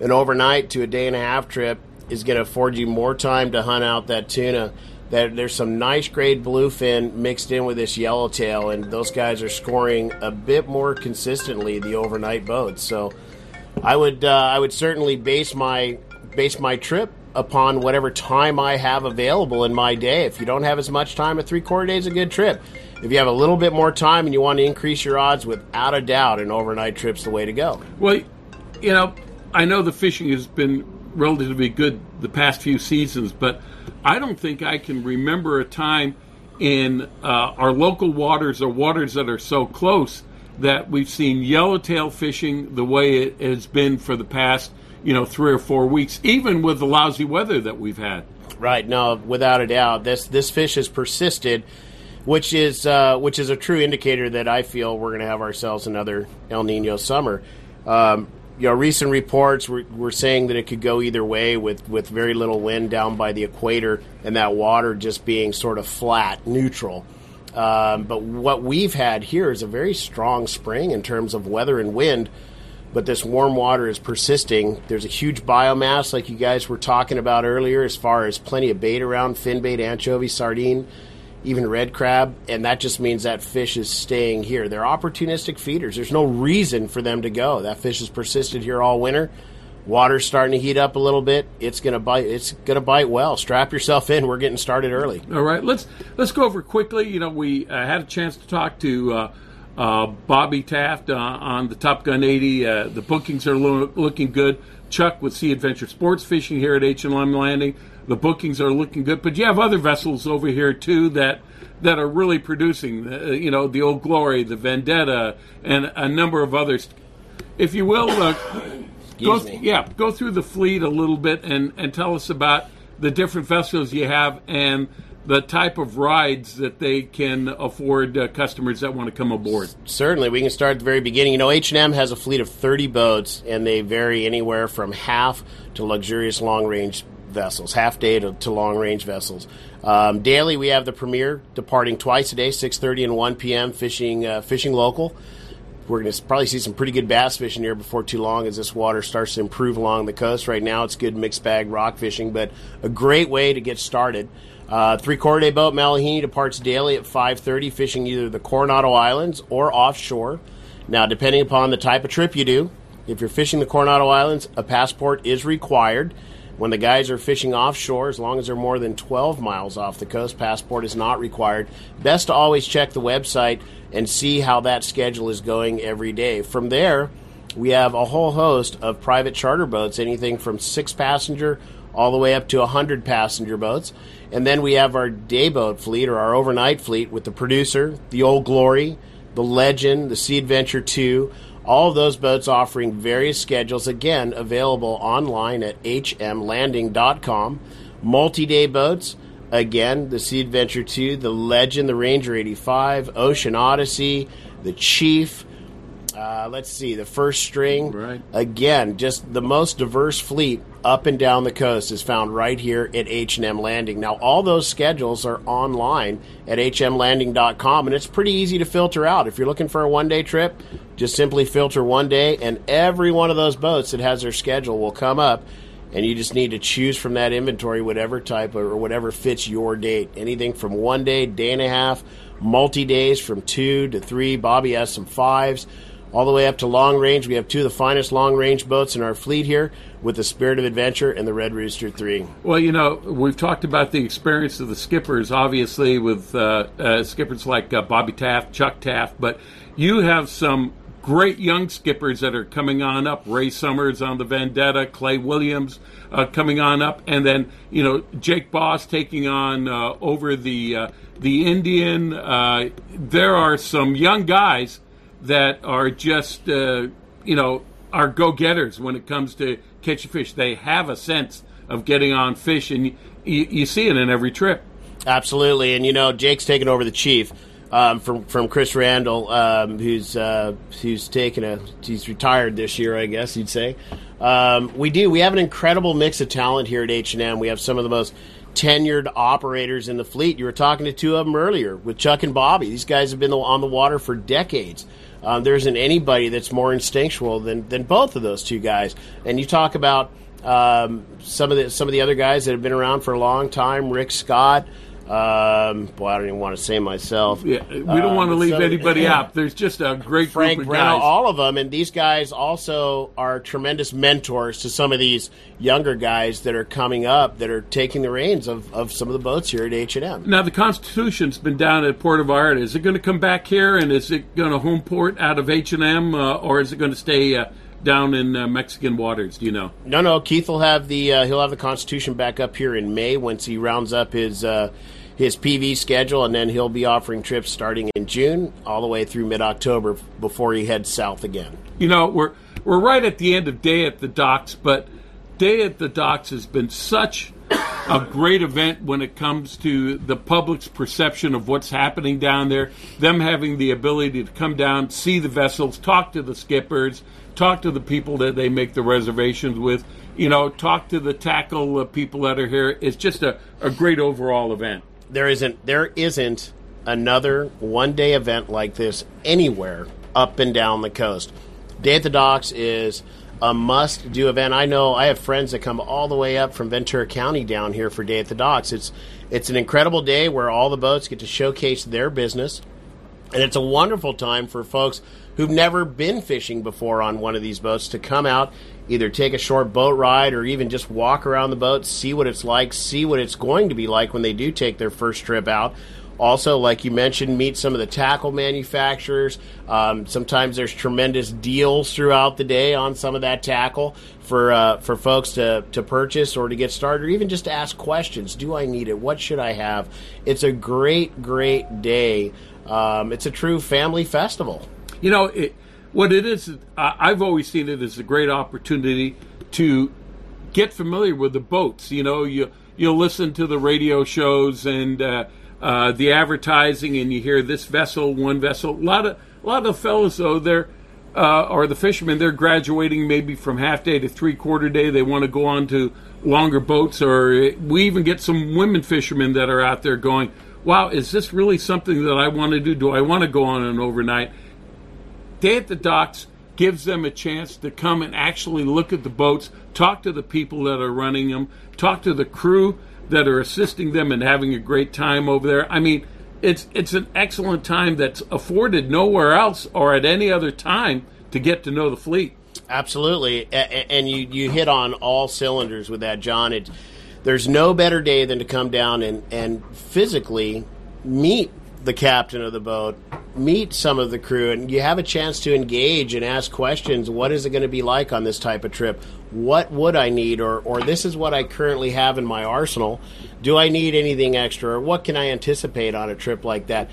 An overnight to a day and a half trip is going to afford you more time to hunt out that tuna that there's some nice grade bluefin mixed in with this yellowtail, and those guys are scoring a bit more consistently the overnight boats. So I would uh, I would certainly base my base my trip upon whatever time I have available in my day. If you don't have as much time, a three quarter day is a good trip. If you have a little bit more time and you want to increase your odds, without a doubt, an overnight trip's the way to go. Well, you know, I know the fishing has been relatively good the past few seasons, but I don't think I can remember a time in uh, our local waters or waters that are so close that we've seen yellowtail fishing the way it has been for the past, you know, three or four weeks, even with the lousy weather that we've had. Right. No, without a doubt, this this fish has persisted, which is uh, which is a true indicator that I feel we're going to have ourselves another El Nino summer. Um, you know, recent reports were, were saying that it could go either way with, with very little wind down by the equator and that water just being sort of flat, neutral. Um, but what we've had here is a very strong spring in terms of weather and wind, but this warm water is persisting. There's a huge biomass, like you guys were talking about earlier, as far as plenty of bait around fin bait, anchovy, sardine even red crab, and that just means that fish is staying here. They're opportunistic feeders. There's no reason for them to go. That fish has persisted here all winter. Water's starting to heat up a little bit. It's gonna bite. It's gonna bite well. Strap yourself in. We're getting started early. All right, let's let's go over quickly. You know, we uh, had a chance to talk to uh, uh, Bobby Taft uh, on the Top Gun 80. Uh, the bookings are lo- looking good. Chuck with Sea Adventure Sports Fishing here at H&M Landing the bookings are looking good. But you have other vessels over here too that that are really producing. Uh, you know, the Old Glory, the Vendetta, and a number of others. If you will, uh, go th- yeah, go through the fleet a little bit and and tell us about the different vessels you have and the type of rides that they can afford uh, customers that want to come aboard. Certainly, we can start at the very beginning. You know, H and M has a fleet of 30 boats, and they vary anywhere from half to luxurious long range vessels, half day to, to long range vessels. Um, daily, we have the Premier departing twice a day, 6:30 and 1 p.m. fishing uh, fishing local. We're going to probably see some pretty good bass fishing here before too long as this water starts to improve along the coast. Right now, it's good mixed bag rock fishing, but a great way to get started. Uh, three quarter day boat Malihini departs daily at 5:30, fishing either the Coronado Islands or offshore. Now, depending upon the type of trip you do, if you're fishing the Coronado Islands, a passport is required. When the guys are fishing offshore, as long as they're more than 12 miles off the coast, passport is not required. Best to always check the website and see how that schedule is going every day. From there, we have a whole host of private charter boats, anything from six passenger all the way up to 100 passenger boats. And then we have our day boat fleet or our overnight fleet with the producer, the Old Glory, the Legend, the Sea Adventure 2, all of those boats offering various schedules, again, available online at hmlanding.com. Multi day boats, again, the Sea Adventure 2, the Legend, the Ranger 85, Ocean Odyssey, the Chief. Uh, let's see, the first string. Right. Again, just the most diverse fleet up and down the coast is found right here at H&M Landing. Now, all those schedules are online at hmlanding.com, and it's pretty easy to filter out. If you're looking for a one-day trip, just simply filter one day, and every one of those boats that has their schedule will come up, and you just need to choose from that inventory whatever type or whatever fits your date. Anything from one day, day and a half, multi-days from two to three. Bobby has some fives all the way up to long range. We have two of the finest long range boats in our fleet here with the Spirit of Adventure and the Red Rooster 3. Well, you know, we've talked about the experience of the skippers, obviously, with uh, uh, skippers like uh, Bobby Taft, Chuck Taft, but you have some great young skippers that are coming on up. Ray Summers on the Vendetta, Clay Williams uh, coming on up, and then, you know, Jake Boss taking on uh, over the, uh, the Indian. there are some young guys that are just uh, you know are go getters when it comes to catching fish. They have a sense of getting on fish, and you, you see it in every trip. Absolutely, and you know Jake's taken over the chief. Um, from from Chris Randall, um, who's uh, who's taken a he's retired this year, I guess you'd say. Um, we do. We have an incredible mix of talent here at H and M. We have some of the most tenured operators in the fleet. You were talking to two of them earlier with Chuck and Bobby. These guys have been on the water for decades. Um, there isn't anybody that's more instinctual than, than both of those two guys. And you talk about um, some of the some of the other guys that have been around for a long time. Rick Scott, Um, boy, I don't even want to say myself. Yeah, we don't want to Um, leave so- anybody out. There's just a great Frank group of Brenna, guys. all of them, and these guys also are tremendous mentors to some of these younger guys that are coming up that are taking the reins of, of some of the boats here at H and M. Now the Constitution's been down at Puerto Vallarta. Is it going to come back here, and is it going to home port out of H and M, uh, or is it going to stay uh, down in uh, Mexican waters? Do you know? No, no. Keith will have the uh, he'll have the Constitution back up here in May once he rounds up his uh, his PV schedule, and then he'll be offering trips starting in June all the way through mid October before he heads south again. You know, we're we're right at the end of Day at the Docks, but Day at the Docks has been such a great event when it comes to the public's perception of what's happening down there. Them having the ability to come down, see the vessels, talk to the skippers, talk to the people that they make the reservations with. You know, talk to the tackle uh, people that are here. It's just a, a great overall event. There isn't there isn't another one day event like this anywhere up and down the coast. Day at the Docks is a must do event. I know I have friends that come all the way up from Ventura County down here for Day at the Docks. It's it's an incredible day where all the boats get to showcase their business. And it's a wonderful time for folks who've never been fishing before on one of these boats to come out, either take a short boat ride or even just walk around the boat, see what it's like, see what it's going to be like when they do take their first trip out. Also, like you mentioned, meet some of the tackle manufacturers. Um, sometimes there's tremendous deals throughout the day on some of that tackle for uh, for folks to, to purchase or to get started, or even just to ask questions. Do I need it? What should I have? It's a great, great day. Um, it's a true family festival. You know, it, what it is, I've always seen it as a great opportunity to get familiar with the boats. You know, you you'll listen to the radio shows and uh, uh, the advertising, and you hear this vessel, one vessel. A lot of a lot of fellows though, they're uh, or the fishermen, they're graduating maybe from half day to three quarter day. They want to go on to longer boats, or we even get some women fishermen that are out there going, "Wow, is this really something that I want to do? Do I want to go on an overnight?" Day at the docks gives them a chance to come and actually look at the boats, talk to the people that are running them, talk to the crew that are assisting them and having a great time over there. I mean, it's it's an excellent time that's afforded nowhere else or at any other time to get to know the fleet. Absolutely, and you you hit on all cylinders with that, John. It there's no better day than to come down and and physically meet the captain of the boat, meet some of the crew, and you have a chance to engage and ask questions. What is it going to be like on this type of trip? What would I need, or or this is what I currently have in my arsenal. Do I need anything extra, or what can I anticipate on a trip like that?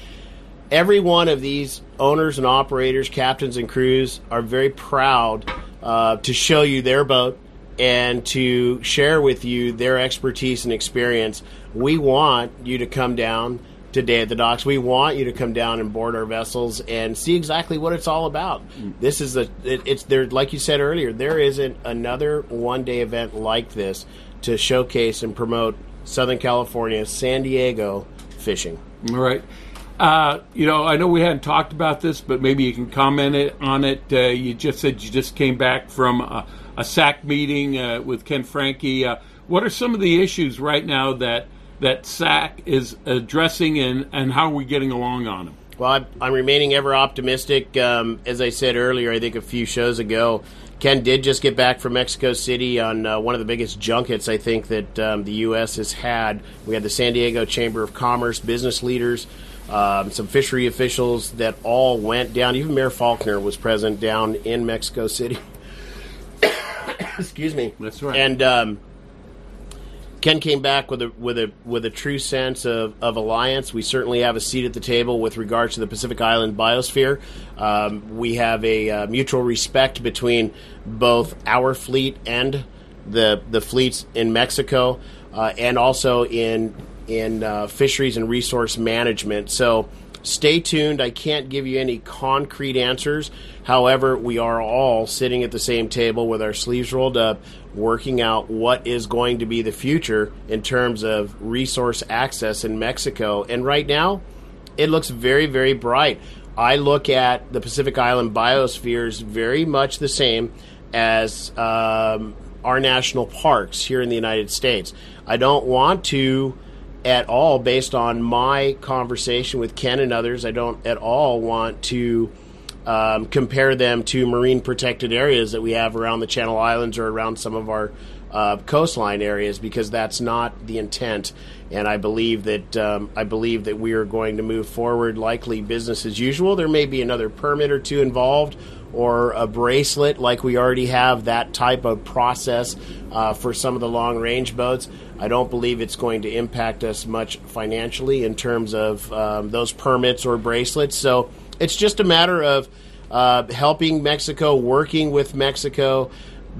every one of these owners and operators, captains and crews are very proud uh, to show you their boat and to share with you their expertise and experience. We want you to come down today at the docks. We want you to come down and board our vessels and see exactly what it's all about. This is the it, it's there like you said earlier. There isn't another one day event like this to showcase and promote Southern California, San Diego fishing. All right. Uh, you know, I know we hadn't talked about this, but maybe you can comment it, on it. Uh, you just said you just came back from a, a SAC meeting uh, with Ken Franke. Uh, what are some of the issues right now that that SAC is addressing, and, and how are we getting along on them? Well, I'm, I'm remaining ever optimistic. Um, as I said earlier, I think a few shows ago, Ken did just get back from Mexico City on uh, one of the biggest junkets I think that um, the U.S. has had. We had the San Diego Chamber of Commerce business leaders, um, some fishery officials that all went down. Even Mayor Faulconer was present down in Mexico City. *coughs* Excuse me. That's right. And um, Ken came back with a with a with a true sense of, of alliance. We certainly have a seat at the table with regards to the Pacific Island biosphere. Um, we have a uh, mutual respect between both our fleet and the the fleets in Mexico, uh, and also in in uh, fisheries and resource management. So stay tuned. I can't give you any concrete answers. However, we are all sitting at the same table with our sleeves rolled up, working out what is going to be the future in terms of resource access in Mexico. And right now, it looks very, very bright. I look at the Pacific Island biospheres very much the same as um, our national parks here in the United States. I don't want to at all, based on my conversation with Ken and others, I don't at all want to um, compare them to marine protected areas that we have around the Channel Islands or around some of our uh, coastline areas because that's not the intent. And I believe that um, I believe that we are going to move forward likely business as usual. There may be another permit or two involved or a bracelet like we already have that type of process uh, for some of the long range boats. I don't believe it's going to impact us much financially in terms of um, those permits or bracelets. So it's just a matter of uh, helping Mexico, working with Mexico,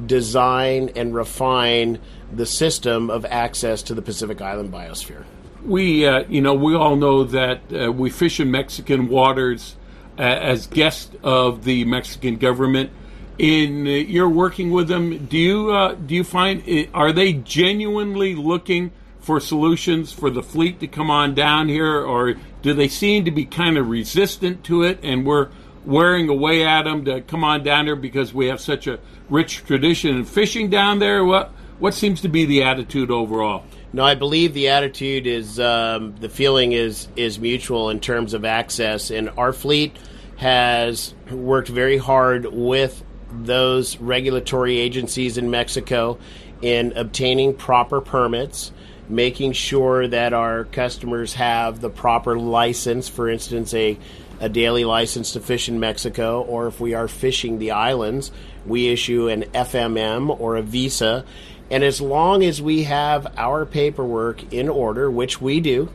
design and refine the system of access to the Pacific Island biosphere. We, uh, you know, we all know that uh, we fish in Mexican waters uh, as guests of the Mexican government. In uh, you're working with them, do you uh, do you find are they genuinely looking for solutions for the fleet to come on down here, or do they seem to be kind of resistant to it, and we're wearing away at them to come on down here because we have such a rich tradition in fishing down there? What what seems to be the attitude overall? No, I believe the attitude is um, the feeling is is mutual in terms of access, and our fleet has worked very hard with those regulatory agencies in Mexico in obtaining proper permits, making sure that our customers have the proper license, for instance, a, a daily license to fish in Mexico, or if we are fishing the islands, we issue an FMM or a visa. And as long as we have our paperwork in order, which we do,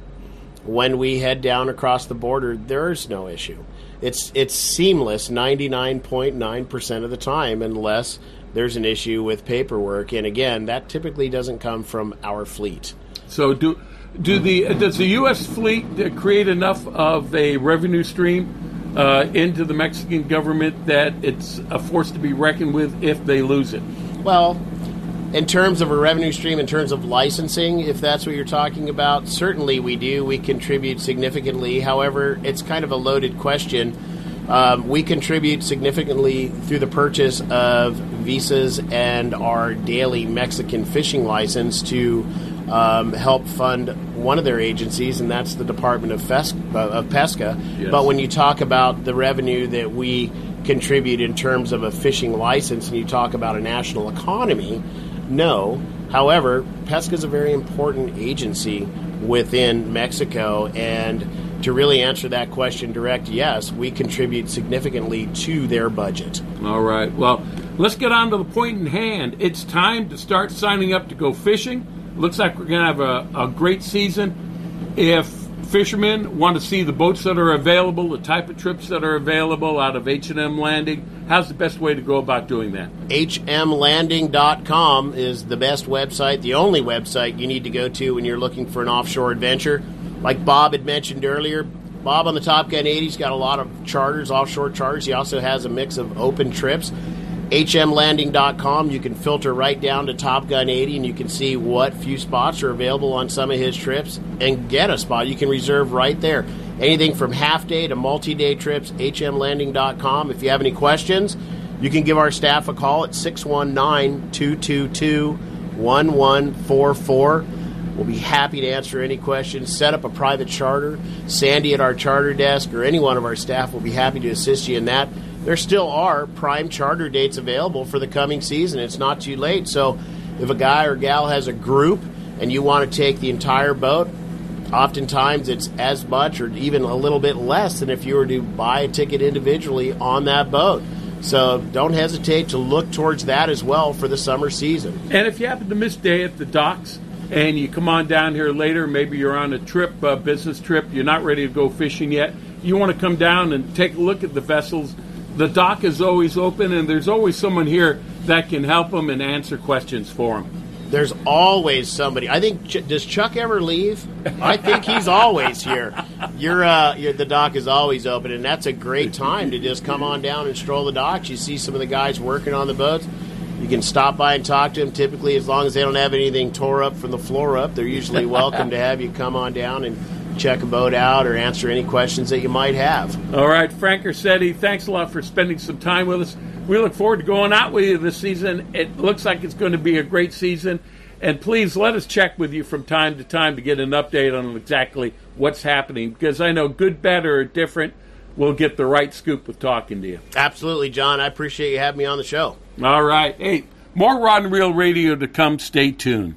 when we head down across the border, there's no issue it's it's seamless 99.9% of the time unless there's an issue with paperwork and again that typically doesn't come from our fleet so do do the does the US fleet create enough of a revenue stream uh, into the Mexican government that it's a force to be reckoned with if they lose it well in terms of a revenue stream, in terms of licensing, if that's what you're talking about, certainly we do. We contribute significantly. However, it's kind of a loaded question. Um, we contribute significantly through the purchase of visas and our daily Mexican fishing license to um, help fund one of their agencies, and that's the Department of, Fes- of Pesca. Yes. But when you talk about the revenue that we contribute in terms of a fishing license and you talk about a national economy, no. However, PESCA is a very important agency within Mexico, and to really answer that question direct, yes, we contribute significantly to their budget. All right. Well, let's get on to the point in hand. It's time to start signing up to go fishing. Looks like we're going to have a, a great season. If fishermen want to see the boats that are available, the type of trips that are available out of H&M Landing, how's the best way to go about doing that? hmlanding.com is the best website, the only website you need to go to when you're looking for an offshore adventure. Like Bob had mentioned earlier, Bob on the Top Gun 80's got a lot of charters, offshore charters. He also has a mix of open trips hmlanding.com. You can filter right down to Top Gun 80 and you can see what few spots are available on some of his trips and get a spot. You can reserve right there. Anything from half day to multi day trips, hmlanding.com. If you have any questions, you can give our staff a call at 619 222 1144. We'll be happy to answer any questions. Set up a private charter. Sandy at our charter desk or any one of our staff will be happy to assist you in that there still are prime charter dates available for the coming season. It's not too late. So if a guy or gal has a group and you want to take the entire boat, oftentimes it's as much or even a little bit less than if you were to buy a ticket individually on that boat. So don't hesitate to look towards that as well for the summer season. And if you happen to miss day at the docks and you come on down here later, maybe you're on a trip, a business trip, you're not ready to go fishing yet, you want to come down and take a look at the vessels the dock is always open, and there's always someone here that can help them and answer questions for them. There's always somebody. I think does Chuck ever leave? I think he's always here. You're, uh, the dock is always open, and that's a great time to just come on down and stroll the docks. You see some of the guys working on the boats. You can stop by and talk to them. Typically, as long as they don't have anything tore up from the floor up, they're usually *laughs* welcome to have you come on down and check a boat out or answer any questions that you might have. All right, Frank Ursitti, thanks a lot for spending some time with us. We look forward to going out with you this season. It looks like it's going to be a great season. And please let us check with you from time to time to get an update on exactly what's happening because I know good, better, or different. We'll get the right scoop with talking to you. Absolutely, John. I appreciate you having me on the show. All right. Hey, more Rod and Reel Radio to come. Stay tuned.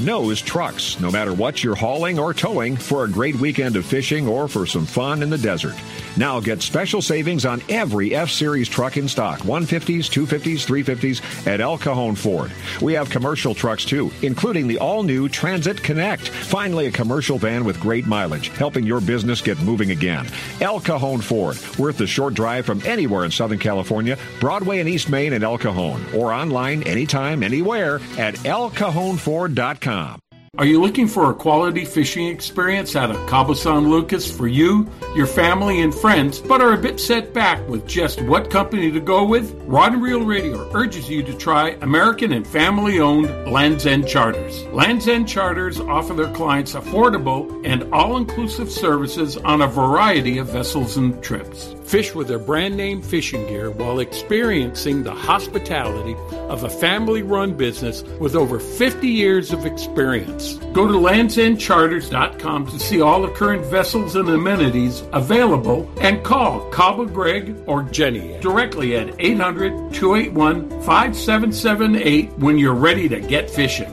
knows trucks, no matter what you're hauling or towing, for a great weekend of fishing or for some fun in the desert. Now get special savings on every F Series truck in stock 150s, 250s, 350s at El Cajon Ford. We have commercial trucks too, including the all new Transit Connect. Finally, a commercial van with great mileage, helping your business get moving again. El Cajon Ford, worth the short drive from anywhere in Southern California, Broadway and East Main in El Cajon, or online anytime, anywhere at elcajonford.com. Are you looking for a quality fishing experience out of Cabo San Lucas for you, your family, and friends, but are a bit set back with just what company to go with? Rod and Reel Radio urges you to try American and family owned Land's End Charters. Land's End Charters offer their clients affordable and all inclusive services on a variety of vessels and trips. Fish with their brand name fishing gear while experiencing the hospitality of a family run business with over 50 years of experience. Go to landsendcharters.com to see all the current vessels and amenities available and call Cabo Greg or Jenny directly at 800 281 5778 when you're ready to get fishing.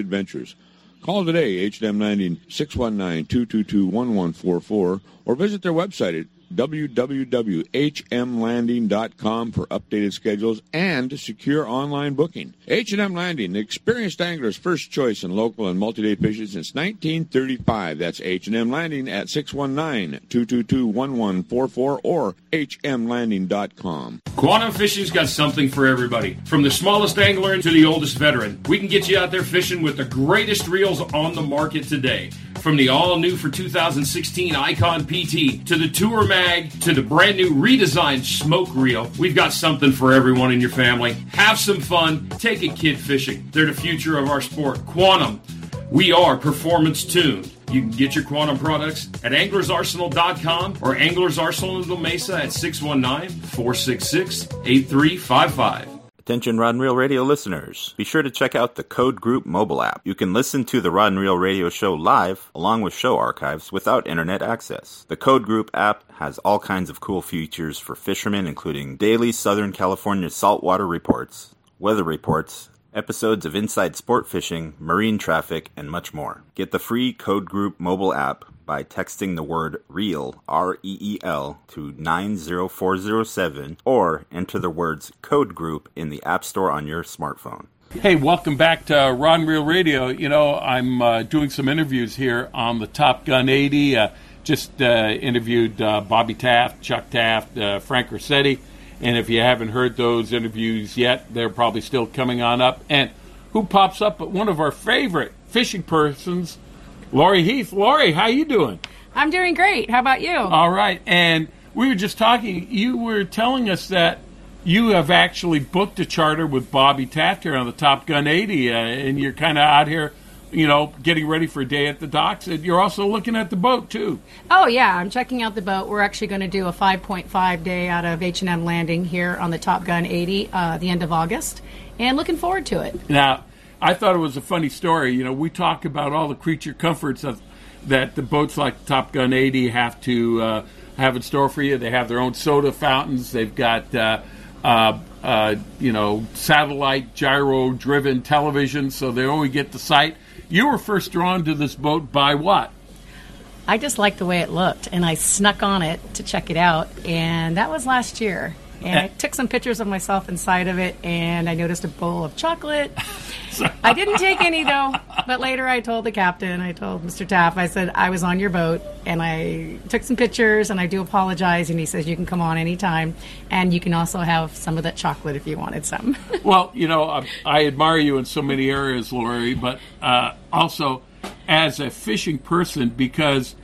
adventures. Call today, H&M 90 619-222-1144, or visit their website at www.hmlanding.com for updated schedules and secure online booking. H&M Landing, the experienced angler's first choice in local and multi-day fishing since 1935. That's H&M Landing at 619-222-1144 or hmlanding.com. Quantum Fishing's got something for everybody. From the smallest angler to the oldest veteran, we can get you out there fishing with the greatest reels on the market today. From the all new for 2016 Icon PT to the Tour Mag to the brand new redesigned Smoke Reel, we've got something for everyone in your family. Have some fun, take a kid fishing. They're the future of our sport. Quantum, we are performance tuned. You can get your Quantum products at anglersarsenal.com or Anglers in La Mesa at 619 466 8355. Attention Rod and Reel Radio listeners. Be sure to check out the Code Group mobile app. You can listen to the Rod and Reel Radio show live along with show archives without internet access. The Code Group app has all kinds of cool features for fishermen including daily Southern California saltwater reports, weather reports, episodes of Inside Sport Fishing, marine traffic, and much more. Get the free Code Group mobile app by texting the word REEL, R E E L, to 90407 or enter the words Code Group in the App Store on your smartphone. Hey, welcome back to Rod and Reel Radio. You know, I'm uh, doing some interviews here on the Top Gun 80. Uh, just uh, interviewed uh, Bobby Taft, Chuck Taft, uh, Frank Ursitti. And if you haven't heard those interviews yet, they're probably still coming on up. And who pops up but one of our favorite fishing persons, Lori Heath. Lori, how you doing? I'm doing great. How about you? All right. And we were just talking. You were telling us that you have actually booked a charter with Bobby Taft here on the Top Gun 80, uh, and you're kind of out here, you know, getting ready for a day at the docks. And you're also looking at the boat too. Oh yeah, I'm checking out the boat. We're actually going to do a 5.5 day out of H&M Landing here on the Top Gun 80 uh, the end of August, and looking forward to it. Now, I thought it was a funny story. You know, we talk about all the creature comforts of, that the boats like Top Gun 80 have to uh, have in store for you. They have their own soda fountains. They've got uh, uh, uh, you know, satellite gyro driven television, so they only get the sight. You were first drawn to this boat by what? I just liked the way it looked, and I snuck on it to check it out, and that was last year. And I took some pictures of myself inside of it, and I noticed a bowl of chocolate. *laughs* I didn't take any though, but later I told the captain, I told Mr. Taff, I said I was on your boat, and I took some pictures, and I do apologize. And he says you can come on anytime, and you can also have some of that chocolate if you wanted some. *laughs* well, you know, I, I admire you in so many areas, Lori, but uh, also as a fishing person because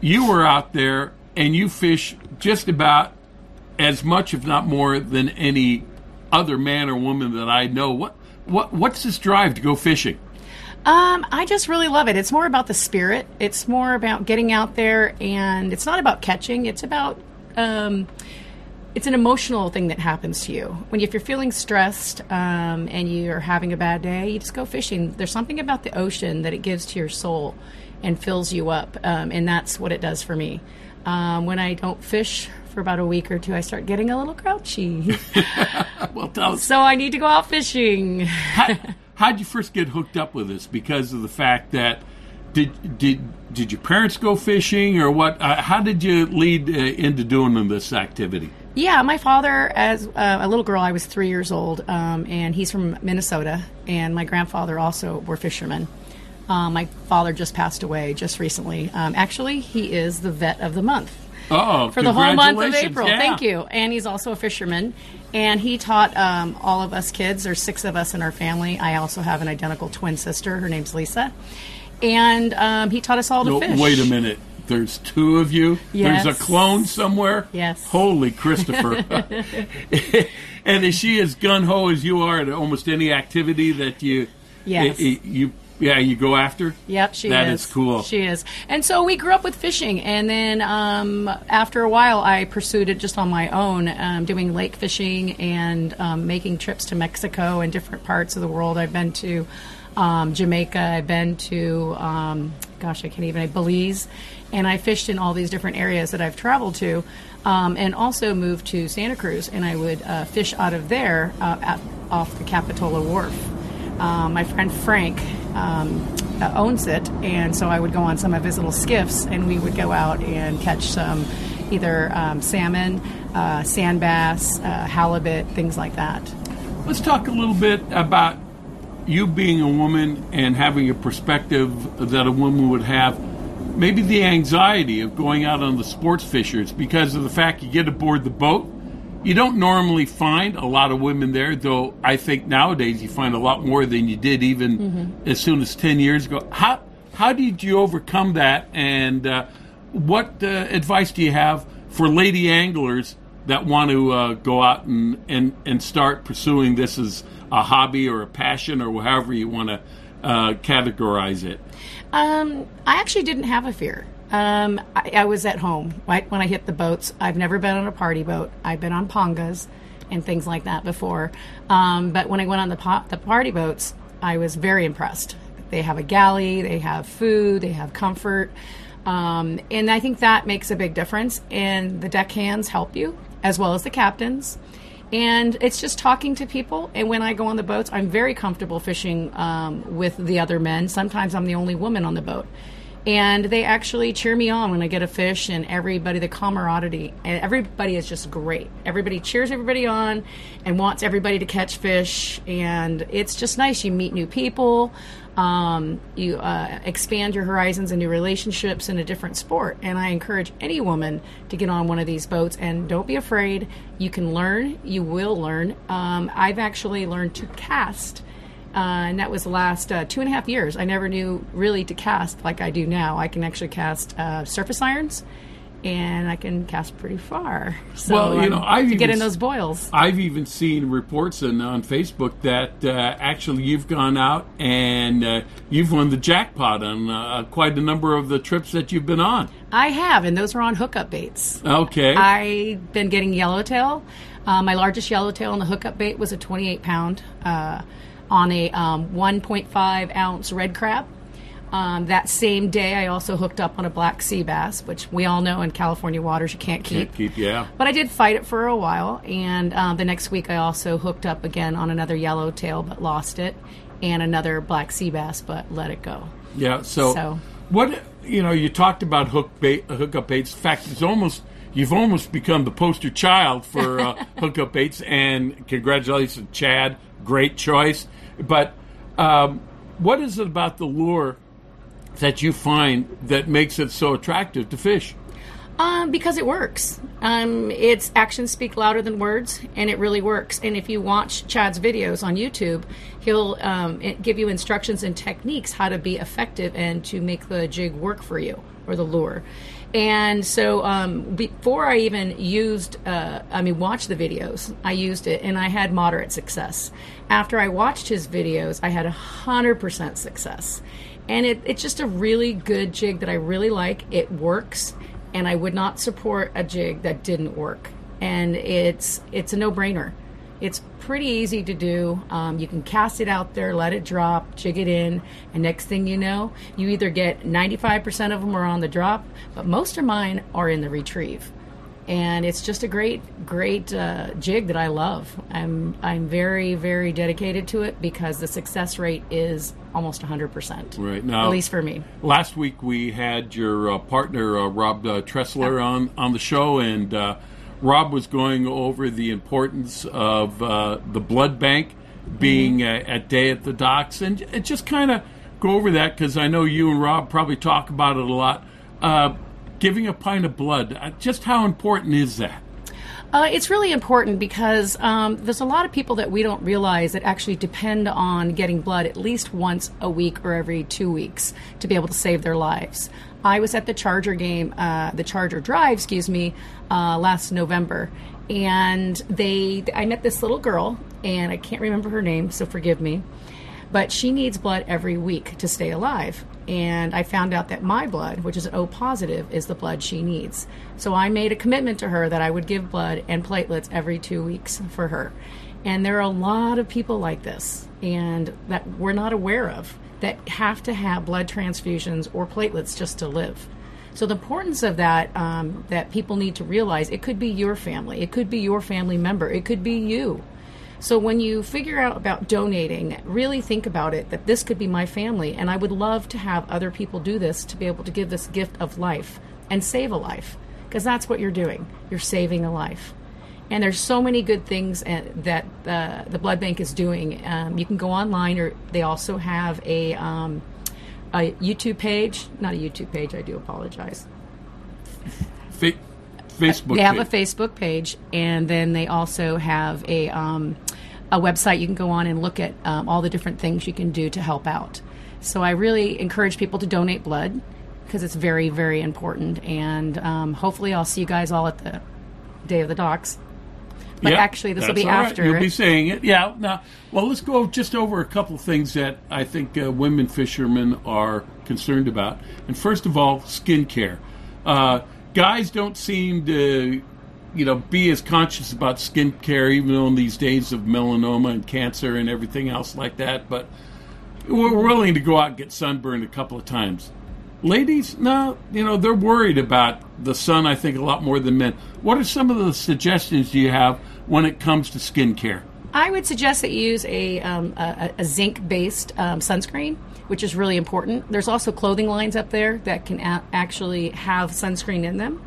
you were out there and you fish just about as much, if not more, than any other man or woman that I know. What what what's this drive to go fishing? Um, I just really love it. It's more about the spirit. It's more about getting out there, and it's not about catching. It's about um, it's an emotional thing that happens to you when if you're feeling stressed um, and you're having a bad day. You just go fishing. There's something about the ocean that it gives to your soul and fills you up, um, and that's what it does for me. Um, when I don't fish for about a week or two, I start getting a little grouchy. *laughs* well, so I need to go out fishing. How, *laughs* how'd you first get hooked up with this? Because of the fact that did did did your parents go fishing or what? Uh, how did you lead uh, into doing this activity? Yeah, my father, as uh, a little girl, I was three years old, um, and he's from Minnesota, and my grandfather also were fishermen. Um, my father just passed away just recently. Um, actually, he is the vet of the month Oh, for the whole month of. April. Yeah. Thank you. And he's also a fisherman. And he taught um, all of us kids. There's six of us in our family. I also have an identical twin sister. Her name's Lisa. And um, he taught us all to No, fish. wait a minute. There's two of you. Yes. There's a clone somewhere. Yes. Holy Christopher! *laughs* *laughs* and is she as gun ho as you are at almost any activity that you? Yes. i- i- you yeah you go after. Yep, she is. That is. is cool. She is. And so we grew up with fishing, and then um, after a while, I pursued it just on my own, um, doing lake fishing and um, making trips to Mexico and different parts of the world. I've been to um, Jamaica. I've been to, um, gosh, I can't even, Belize, and I fished in all these different areas that I've traveled to. Um, and also moved to Santa Cruz, and I would uh, fish out of there uh, at, off the Capitola Wharf. Um, my friend Frank um, uh, owns it, and so I would go on some of his little skiffs, and we would go out and catch some either um, salmon, uh, sand bass, uh, halibut, things like that. Let's talk a little bit about you being a woman and having a perspective that a woman would have. Maybe the anxiety of going out on the sports fishers because of the fact you get aboard the boat. You don't normally find a lot of women there, though I think nowadays you find a lot more than you did even Mm-hmm. as soon as 10 years ago. How, how did you overcome that? And uh, what uh, advice do you have for lady anglers that want to uh, go out and, and, and start pursuing this as a hobby or a passion or however you want to uh, categorize it? Um, I actually didn't have a fear. Um, I, I was at home right when I hit the boats. I've never been on a party boat. I've been on pongas and things like that before. Um, but when I went on the po- the party boats, I was very impressed. They have a galley, they have food, they have comfort, um, and I think that makes a big difference. And the deckhands help you as well as the captains. And it's just talking to people. And when I go on the boats, I'm very comfortable fishing um, with the other men. Sometimes I'm the only woman on the boat. And they actually cheer me on when I get a fish, and everybody, the camaraderie, and everybody is just great. Everybody cheers everybody on and wants everybody to catch fish. And it's just nice. You meet new people, um, you uh, expand your horizons and new relationships in a different sport. And I encourage any woman to get on one of these boats and don't be afraid. You can learn, you will learn. Um, I've actually learned to cast. Uh, and that was the last uh, two and a half years. I never knew really to cast like I do now. I can actually cast uh, surface irons, and I can cast pretty far. *laughs* So, well, you know, um, I've to even get in those boils. I've even seen reports on, on Facebook that uh, actually you've gone out and uh, you've won the jackpot on uh, quite a number of the trips that you've been on. I have, and those were on hookup baits. Okay. I've been getting yellowtail. Uh, my largest yellowtail on the hookup bait was a 28 pound uh, on a um, 1.5 ounce red crab. Um, that same day, I also hooked up on a black sea bass, which we all know in California waters you can't keep. Can't keep, yeah. But I did fight it for a while, and uh, the next week I also hooked up again on another yellowtail, but lost it, and another black sea bass, but let it go. Yeah. So, So- what you know, you talked about hook bait, hookup baits. In fact, it's almost you've almost become the poster child for uh, *laughs* hookup baits. And congratulations, Chad. Great choice. But um, what is it about the lure that you find that makes it so attractive to fish? Um, because it works. Um, its actions speak louder than words, and it really works. And if you watch Chad's videos on YouTube, he'll um, give you instructions and techniques how to be effective and to make the jig work for you or the lure. And so um, before I even used, uh, I mean, watched the videos, I used it and I had moderate success. After I watched his videos, I had 100% success. And it, it's just a really good jig that I really like. It works and I would not support a jig that didn't work. And it's it's a no brainer. It's pretty easy to do. Um, you can cast it out there, let it drop, jig it in, and next thing you know, you either get 95% of them are on the drop, but most of mine are in the retrieve. And it's just a great, great uh, jig that I love. I'm I'm very, very dedicated to it because the success rate is almost 100%. Right now, at least for me. Last week we had your uh, partner uh, Rob uh, Tressler on on the show, and uh, Rob was going over the importance of uh, the blood bank being uh, at day at the docks, and j- just kind of go over that because I know you and Rob probably talk about it a lot. Uh, giving a pint of blood, uh, just how important is that? Uh, it's really important because um, there's a lot of people that we don't realize that actually depend on getting blood at least once a week or every two weeks to be able to save their lives. I was at the Charger game, uh, the Charger Drive, excuse me, uh, last November, and they I met this little girl, and I can't remember her name, so forgive me but she needs blood every week to stay alive. And I found out that my blood, which is O positive, is the blood she needs. So I made a commitment to her that I would give blood and platelets every two weeks for her. And there are a lot of people like this, and that we're not aware of, that have to have blood transfusions or platelets just to live. So the importance of that um, that people need to realize it could be your family, it could be your family member, it could be you. So when you figure out about donating, really think about it that this could be my family, and I would love to have other people do this to be able to give this gift of life and save a life, because that's what you're doing. You're saving a life. And there's so many good things uh, that uh, the blood bank is doing. Um, you can go online, or they also have a um, a YouTube page. Not a YouTube page. I do apologize. Fa- Facebook. They have a. Facebook page, and then they also have a um, a website you can go on and look at um, all the different things you can do to help out. So I really encourage people to donate blood because it's very very important. And um, hopefully, I'll see you guys all at the Day of the Docs. But Yep, actually, this will be all right. after. You'll be saying it, yeah. Now, well, let's go just over a couple things that I think uh, women fishermen are concerned about. And first of all, skincare. Uh, guys don't seem to, you know, be as conscious about skincare, even though in these days of melanoma and cancer and everything else like that. But we're willing to go out and get sunburned a couple of times. Ladies, no, you know, they're worried about the sun, I think, a lot more than men. What are some of the suggestions you have when it comes to skincare? I would suggest that you use a, um, a, a zinc based um, sunscreen, which is really important. There's also clothing lines up there that can a- actually have sunscreen in them.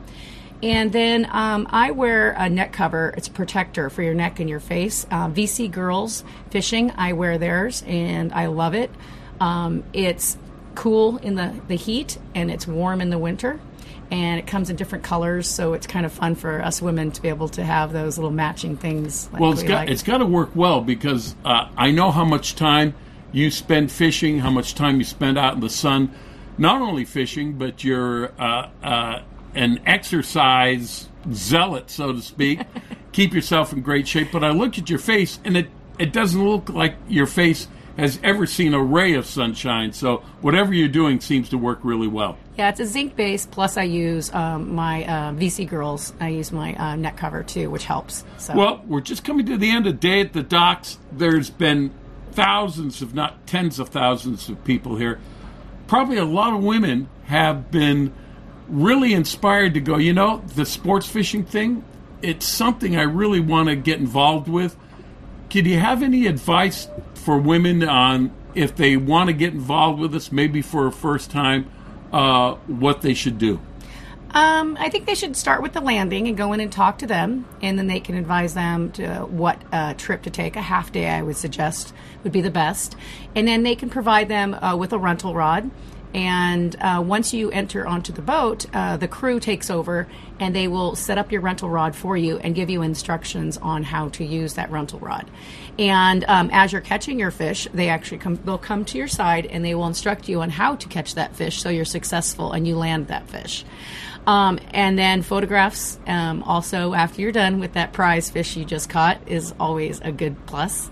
And then um, I wear a neck cover. It's a protector for your neck and your face. Uh, VC Girls Fishing, I wear theirs and I love it. Um, it's cool in the, the heat and it's warm in the winter. And it comes in different colors, so it's kind of fun for us women to be able to have those little matching things. Like well, it's we got like. it's got to work well because uh, I know how much time you spend fishing, how much time you spend out in the sun. Not only fishing, but you're uh, uh, an exercise zealot, so to speak. *laughs* Keep yourself in great shape. But I look at your face, and it it doesn't look like your face has ever seen a ray of sunshine. So whatever you're doing seems to work really well. Yeah, it's a zinc base. Plus, I use um, my uh, VC Girls. I use my uh, neck cover too, which helps. So. Well, we're just coming to the end of day at the docks. There's been thousands, if not tens of thousands, of people here. probably a lot of women have been really inspired to go, you know, the sports fishing thing, it's something I really want to get involved with. Could you have any advice for women on if they want to get involved with us, maybe for a first time, uh, what they should do? Um, I think they should start with the landing and go in and talk to them, and then they can advise them to what uh, trip to take. A half day, I would suggest, would be the best, and then they can provide them uh, with a rental rod. And uh, once you enter onto the boat, uh, the crew takes over and they will set up your rental rod for you and give you instructions on how to use that rental rod. And um, as you're catching your fish, they actually come, they'll come to your side and they will instruct you on how to catch that fish so you're successful and you land that fish. Um, and then photographs, um, also after you're done with that prize fish you just caught, is always a good plus.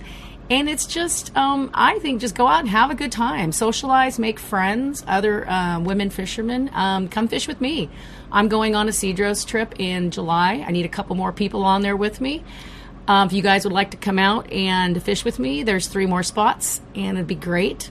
And it's just, um, I think, just go out and have a good time, socialize, make friends, other uh, women fishermen. Um, come fish with me. I'm going on a Cedros trip in July. I need a couple more people on there with me. Um, if you guys would like to come out and fish with me, there's three more spots, and it'd be great.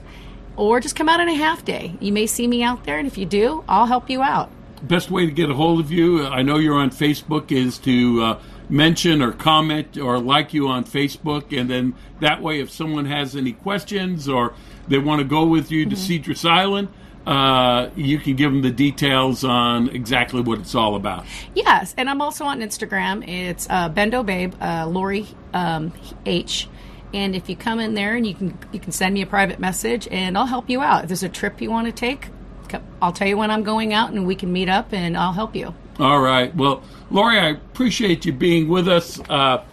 Or just come out on a half day. You may see me out there, and if you do, I'll help you out. Best way to get a hold of you, I know you're on Facebook, is to uh, mention or comment or like you on Facebook, and then that way, if someone has any questions or they want to go with you to Mm-hmm. Cedros Island, uh, you can give them the details on exactly what it's all about. Yes, and I'm also on Instagram. It's uh, Bendo Babe, uh, Lori um, H. And if you come in there and you can you can send me a private message and I'll help you out. If there's a trip you want to take, I'll tell you when I'm going out and we can meet up and I'll help you. All right. Well, Lori, I appreciate you being with us. Uh,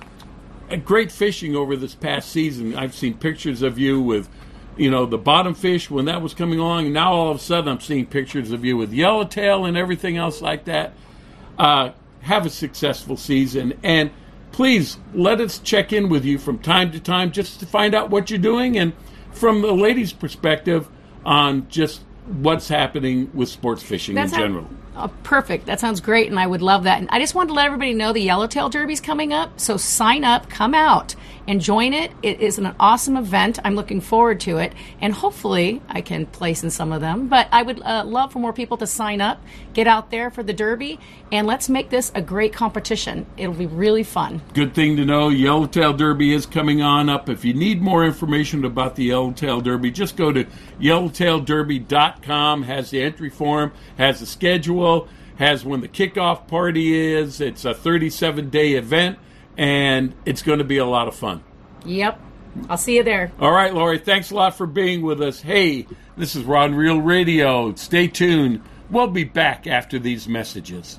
great fishing over this past season. I've seen pictures of you with, you know, the bottom fish when that was coming along. Now all of a sudden I'm seeing pictures of you with yellowtail and everything else like that. Uh, have a successful season. And please let us check in with you from time to time just to find out what you're doing and from the ladies' perspective on just what's happening with sports fishing That's in how- general. Oh, perfect. That sounds great, and I would love that. And I just wanted to let everybody know the Yellowtail Derby's coming up. So sign up, come out, and join it. It is an awesome event. I'm looking forward to it, and hopefully I can place in some of them. But I would uh, love for more people to sign up, get out there for the Derby, and let's make this a great competition. It'll be really fun. Good thing to know. Yellowtail Derby is coming on up. If you need more information about the Yellowtail Derby, just go to yellowtailderby.com. Has the entry form, has the schedule, has when the kickoff party is. It's a 37 day event, and it's going to be a lot of fun. Yep. I'll see you there. All right, Lori, thanks a lot for being with us. Hey, this is Rod and Reel Radio. Stay tuned. We'll be back after these messages.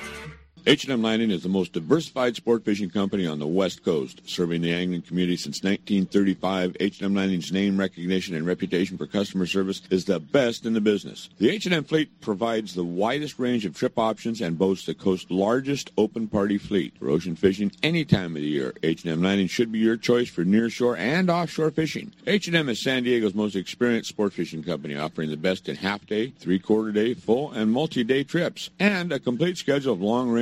H&M Landing is the most diversified sport fishing company on the West Coast, serving the angling community since 1935. H&M Landing's name recognition and reputation for customer service is the best in the business. The H&M fleet provides the widest range of trip options and boasts the coast's largest open party fleet. For ocean fishing any time of the year, H&M Landing should be your choice for nearshore and offshore fishing. H&M is San Diego's most experienced sport fishing company, offering the best in half-day, three-quarter day, full, and multi-day trips, and a complete schedule of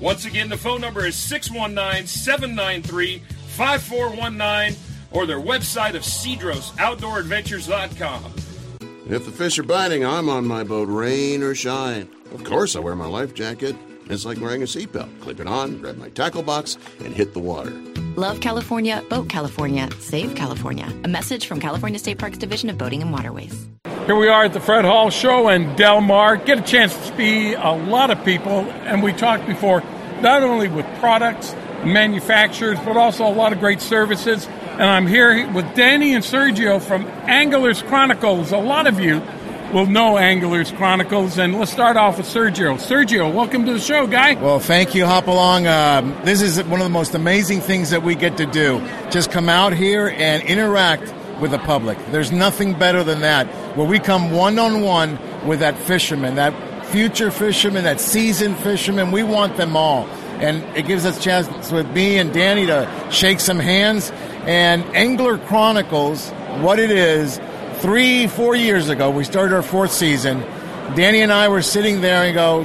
Once again, the phone number is 619 793 5419 or their website of cedrosoutdooradventures.com. If the fish are biting, I'm on my boat, rain or shine. Of course, I wear my life jacket. It's like wearing a seatbelt. Clip it on, grab my tackle box, and hit the water. Love California, Boat California, Save California. A message from California State Parks Division of Boating and Waterways. Here we are at the Fred Hall Show in Del Mar. Get a chance to see a lot of people, and we talked before, not only with products manufacturers, but also a lot of great services. And I'm here with Danny and Sergio from Anglers Chronicles. A lot of you will know Anglers Chronicles, and let's start off with Sergio. Sergio, welcome to the show, guy. Well, thank you, Hopalong. Um, this is one of the most amazing things that we get to do. Just come out here and interact with the public. There's nothing better than that, where we come one on one with that fisherman, that future fisherman, that seasoned fisherman. We want them all. And it gives us a chance with me and Danny to shake some hands. And Angler Chronicles, what it is, three, four years ago, we started our fourth season. Danny and I were sitting there and go,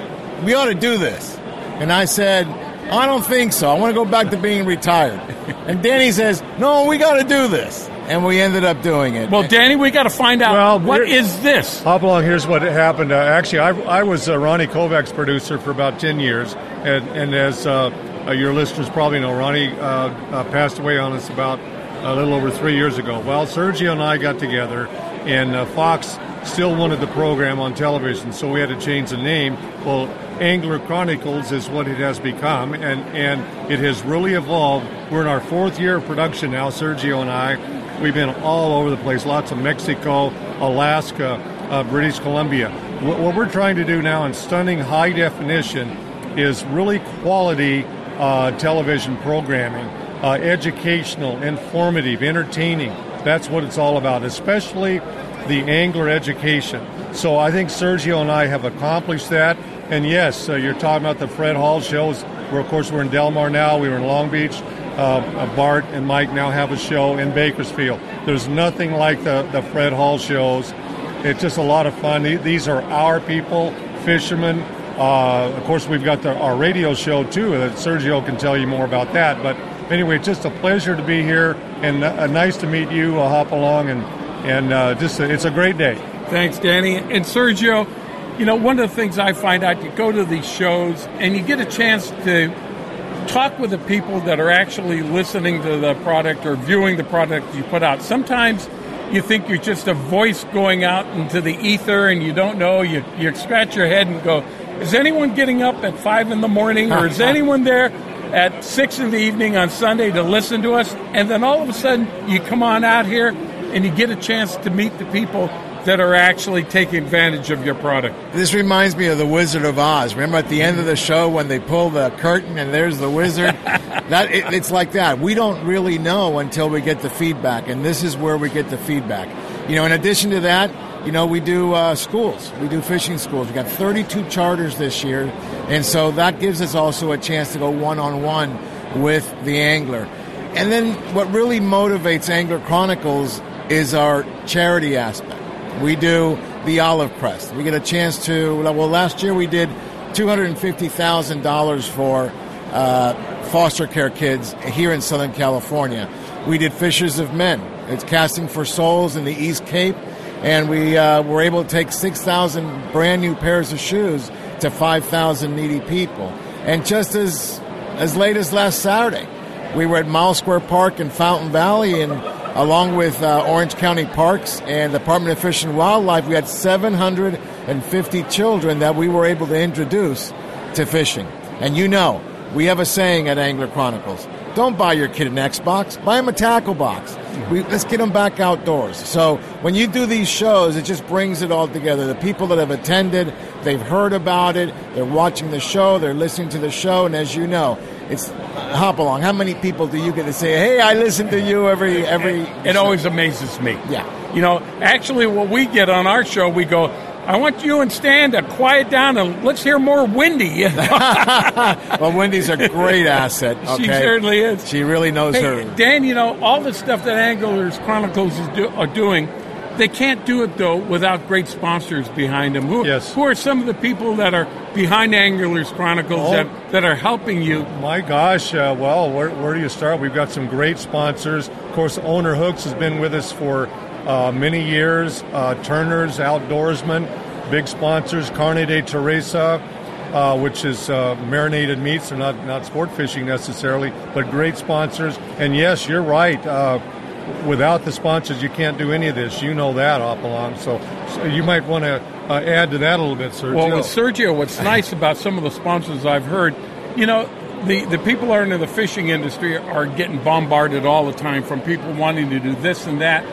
we ought to do this. And I said, I don't think so. I want to go back to being retired. *laughs* And Danny says, no, we got to do this. And we ended up doing it. Well, Danny, we got to find out Well, what here- is this? Hop along. Here's what happened. Uh, actually, I, I was uh, Ronnie Kovach's producer for about 10 years. And, and as uh, uh, your listeners probably know, Ronnie uh, uh, passed away on us about a little over three years ago. Well, Sergio and I got together, and uh, Fox still wanted the program on television, so we had to change the name. Well, Angler Chronicles is what it has become, and, and it has really evolved. We're in our fourth year of production now, Sergio and I. We've been all over the place, lots of Mexico, Alaska, uh, British Columbia. What, what we're trying to do now in stunning high definition is really quality uh, television programming, uh, educational, informative, entertaining. That's what it's all about, especially the angler education. So I think Sergio and I have accomplished that. And yes, uh, you're talking about the Fred Hall shows. Where of course we're in Del Mar now. We were in Long Beach. Uh, Bart and Mike now have a show in Bakersfield. There's nothing like the, the Fred Hall shows. It's just a lot of fun. These are our people, fishermen. Uh, of course, we've got the, our radio show too. That Sergio can tell you more about that. But anyway, it's just a pleasure to be here and uh, nice to meet you. I'll hop along and and uh, just it's a great day. Thanks, Danny. And Sergio, you know, one of the things I find out, you go to these shows and you get a chance to talk with the people that are actually listening to the product or viewing the product you put out. Sometimes you think you're just a voice going out into the ether and you don't know. You, you scratch your head and go, is anyone getting up at 5 in the morning or is *laughs* anyone there at 6 in the evening on Sunday to listen to us? And then all of a sudden you come on out here and you get a chance to meet the people that are actually taking advantage of your product. This reminds me of the Wizard of Oz. Remember at the end of the show when they pull the curtain and there's the wizard? *laughs* that it, it's like that. We don't really know until we get the feedback, and this is where we get the feedback. You know, in addition to that, you know, we do uh, schools. We do fishing schools. We got 32 charters this year, and so that gives us also a chance to go one on one with the angler. And then what really motivates Angler Chronicles is our charity aspect. We do the Olive Crest. We get a chance to, well, last year we did $250,000 for uh, foster care kids here in Southern California. We did Fishers of Men. It's Casting for Souls in the East Cape. And we uh, were able to take 6,000 brand new pairs of shoes to 5,000 needy people. And just as, as late as last Saturday, we were at Mile Square Park in Fountain Valley, and along with uh, Orange County Parks and the Department of Fish and Wildlife, we had 750 children that we were able to introduce to fishing. And you know, we have a saying at Angler Chronicles don't buy your kid an Xbox, buy him a tackle box. We, let's get them back outdoors. So when you do these shows, it just brings it all together. The people that have attended, they've heard about it, they're watching the show, they're listening to the show, and as you know, it's hop along. How many people do you get to say, "Hey, I listen to you every every"? It always amazes me. Yeah. You know, actually, what we get on our show, we go, I want you and Stan to quiet down and let's hear more Wendy. *laughs* well, Wendy's a great asset. She certainly is. She really knows Hey, her. Dan, you know, all the stuff that Anglers Chronicles is do, are doing, they can't do it though without great sponsors behind them. Who, Yes. who are some of the people that are behind Anglers Chronicles Oh. that, that are helping you? My gosh, uh, well, where, where do you start? We've got some great sponsors. Of course, Owner Hooks has been with us for uh, many years. Uh, Turner's Outdoorsman, big sponsors. Carne de Teresa, uh, which is uh, marinated meats. They're not, not sport fishing necessarily, but great sponsors. And yes, you're right. Uh, without the sponsors, you can't do any of this. You know that, Opalong. So, so you might want to uh, add to that a little bit, Sergio. Well, with Sergio, what's nice about some of the sponsors I've heard, you know, the, the people that are in the fishing industry are getting bombarded all the time from people wanting to do this and that.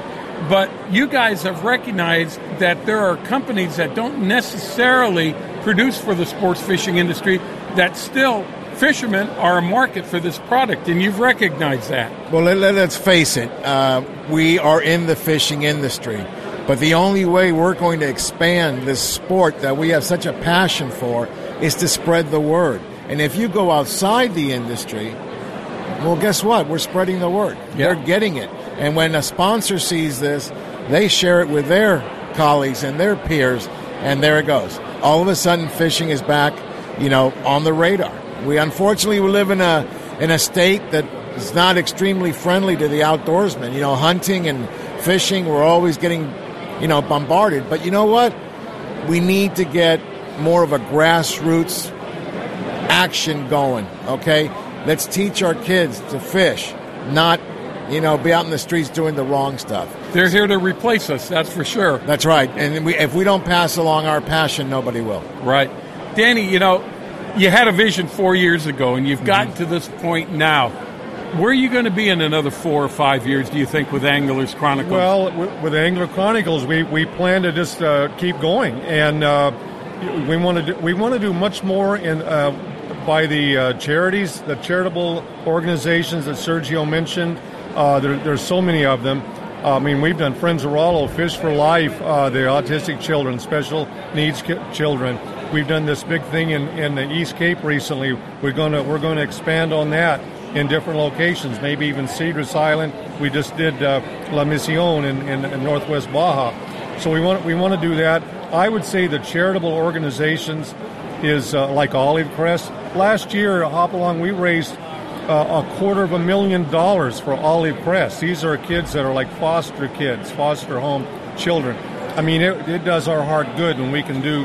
But you guys have recognized that there are companies that don't necessarily produce for the sports fishing industry that still fishermen are a market for this product, and you've recognized that. Well, let, us face it. Uh, we are in the fishing industry. But the only way we're going to expand this sport that we have such a passion for is to spread the word. And if you go outside the industry, well, guess what? We're spreading the word. They're getting it. And when a sponsor sees this, they share it with their colleagues and their peers, and there it goes. All of a sudden, fishing is back, you know, on the radar. We unfortunately we live in a in a state that is not extremely friendly to the outdoorsman. You know, hunting and fishing, we're always getting, you know, bombarded. But you know what? We need to get more of a grassroots action going. Okay, let's teach our kids to fish, not, you know, be out in the streets doing the wrong stuff. They're here to replace us, that's for sure. That's right. And we, if we don't pass along our passion, nobody will. Right. Danny, you know, you had a vision four years ago, and you've gotten to this point now. Where are you going to be in another four or five years, do you think, with Anglers Chronicles? Well, with, with Angler Chronicles, we, we plan to just uh, keep going, and uh, we want to do, we want to do much more in uh, by the uh, charities, the charitable organizations that Sergio mentioned. Uh, there, there's so many of them. I mean, we've done Friends of Rollo, Fish for Life, uh, the autistic children, special needs ki- children. We've done this big thing in, in the East Cape recently. We're going to we're to expand on that in different locations, maybe even Cedros Island. We just did uh, La Misión in, in, in Northwest Baja. So we want we want to do that. I would say the charitable organizations is uh, like Olive Crest. Last year, Hopalong, we raised uh, a quarter of a million dollars for Olive Crest. These are kids that are like foster kids, foster home children. I mean, it, it does our heart good when we can do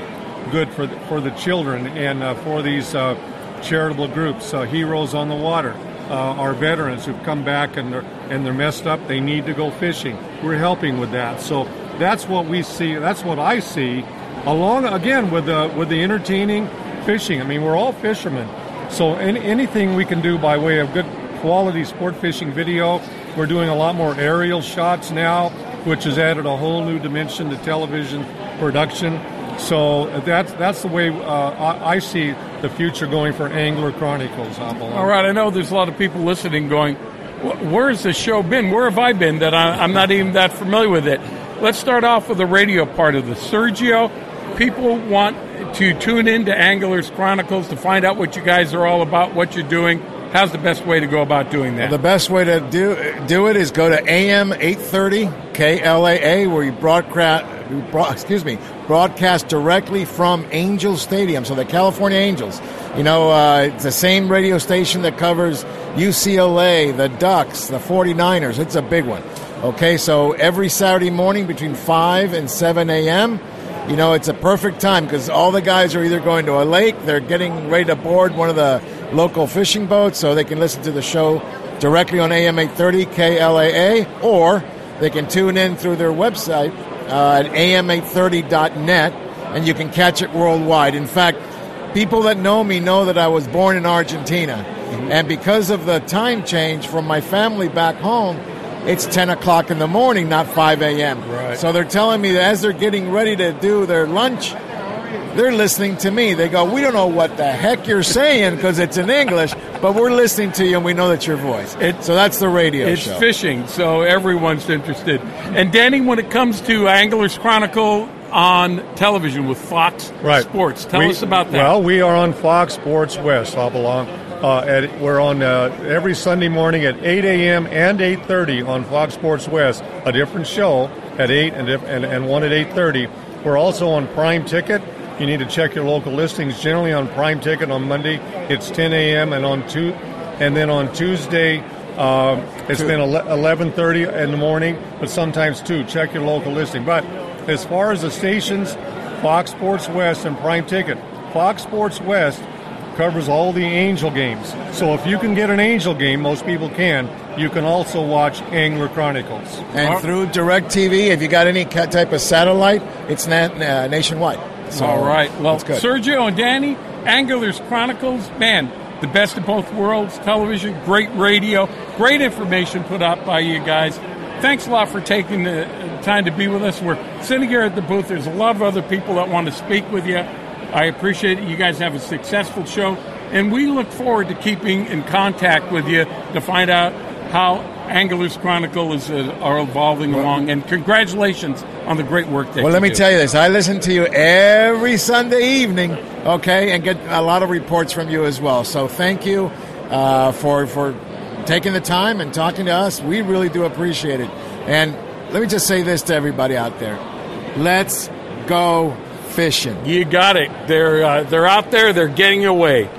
good for the, for the children and uh, for these uh, charitable groups, uh, Heroes on the Water. Uh, our veterans who've come back and they're and they're messed up, they need to go fishing. We're helping with that. So that's what we see. That's what I see. Along again with the with the entertaining fishing. I mean, we're all fishermen. So any, anything we can do by way of good quality sport fishing video. We're doing a lot more aerial shots now, which has added a whole new dimension to television production. So that's that's the way uh, I, see the future going for Angler Chronicles. All right, I know there's a lot of people listening going, where's the show been? Where have I been that I, I'm not even that familiar with it? Let's start off with the radio part of the Sergio. People want to tune in to Anglers Chronicles to find out what you guys are all about, what you're doing. How's the best way to go about doing that? The best way to do do it is go to AM 830 KLAA, where you broadcast. Excuse me, broadcast directly from Angel Stadium, so the California Angels. You know, uh, it's the same radio station that covers UCLA, the Ducks, the 49ers. It's a big one. Okay, so every Saturday morning between 5 and 7 a.m., you know, it's a perfect time because all the guys are either going to a lake, they're getting ready to board one of the local fishing boats, so they can listen to the show directly on AM 830 KLAA, or they can tune in through their website uh, at am830.net, and you can catch it worldwide. In fact, people that know me know that I was born in Argentina, and because of the time change from my family back home, it's 10 o'clock in the morning, not 5 a.m. Right. So they're telling me that as they're getting ready to do their lunch, they're listening to me. They go, We don't know what the heck you're saying because it's in English, but we're listening to you and we know that's your voice. so that's the radio It's show. fishing, so everyone's interested. And Danny, when it comes to Anglers Chronicle on television with Fox Right. Sports, tell We- us about that. Well, we are on Fox Sports West, Hopalong. Uh, at, we're on uh, every Sunday morning at 8 a.m. and 8:30 on Fox Sports West, a different show at 8 and, and, and one at 8:30. We're also on Prime Ticket. You need to check your local listings. Generally on Prime Ticket on Monday, it's 10 a.m. and on two, and then on Tuesday, uh, it's been 11:30 in the morning, but sometimes two. Check your local listing. But as far as the stations, Fox Sports West and Prime Ticket. Fox Sports West covers all the Angel games. So if you can get an Angel game, most people can. You can also watch Angler Chronicles. And through DirecTV, if you got any type of satellite, it's na- uh, nationwide. So All right. Well, that's good. Sergio and Danny, Anglers Chronicles, man, the best of both worlds. Television, great radio, great information put out by you guys. Thanks a lot for taking the time to be with us. We're sitting here at the booth. There's a lot of other people that want to speak with you. I appreciate it. You guys have a successful show, and we look forward to keeping in contact with you to find out how Anglers Chronicle is uh, are evolving along. And congratulations on the great work that Well, let me do. tell you this. I listen to you every Sunday evening, okay, and get a lot of reports from you as well. So thank you uh, for for taking the time and talking to us. We really do appreciate it. And let me just say this to everybody out there: Let's go fishing. You got it. They're uh, they're out there. They're getting away.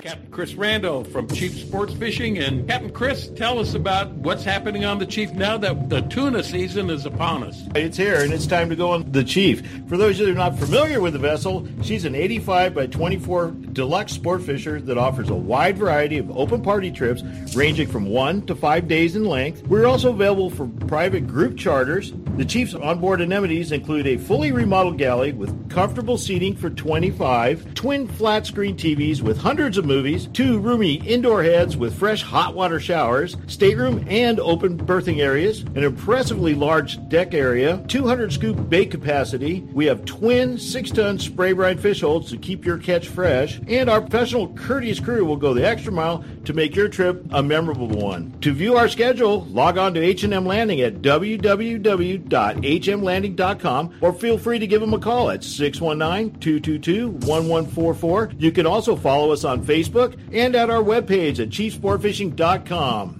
Captain Chris Randall from Chief Sports Fishing, and Captain Chris, tell us about what's happening on the Chief now that the tuna season is upon us. It's here, and it's time to go on the Chief. For those of you that are not familiar with the vessel, she's an 85 by 24 deluxe sport fisher that offers a wide variety of open party trips ranging from one to five days in length. We're also available for private group charters. The Chief's onboard amenities include a fully remodeled galley with comfortable seating for 25, twin flat screen TVs with hundreds of movies, two roomy indoor heads with fresh hot water showers, stateroom and open berthing areas, an impressively large deck area, 200 scoop bait capacity. We have twin six ton spray brine fish holds to keep your catch fresh, and our professional courteous crew will go the extra mile to make your trip a memorable one. To view our schedule, log on to H&M Landing at www.hmlanding.com or feel free to give them a call at 619-222-1144. You can also follow us on Facebook and at our webpage at chiefsportfishing.com.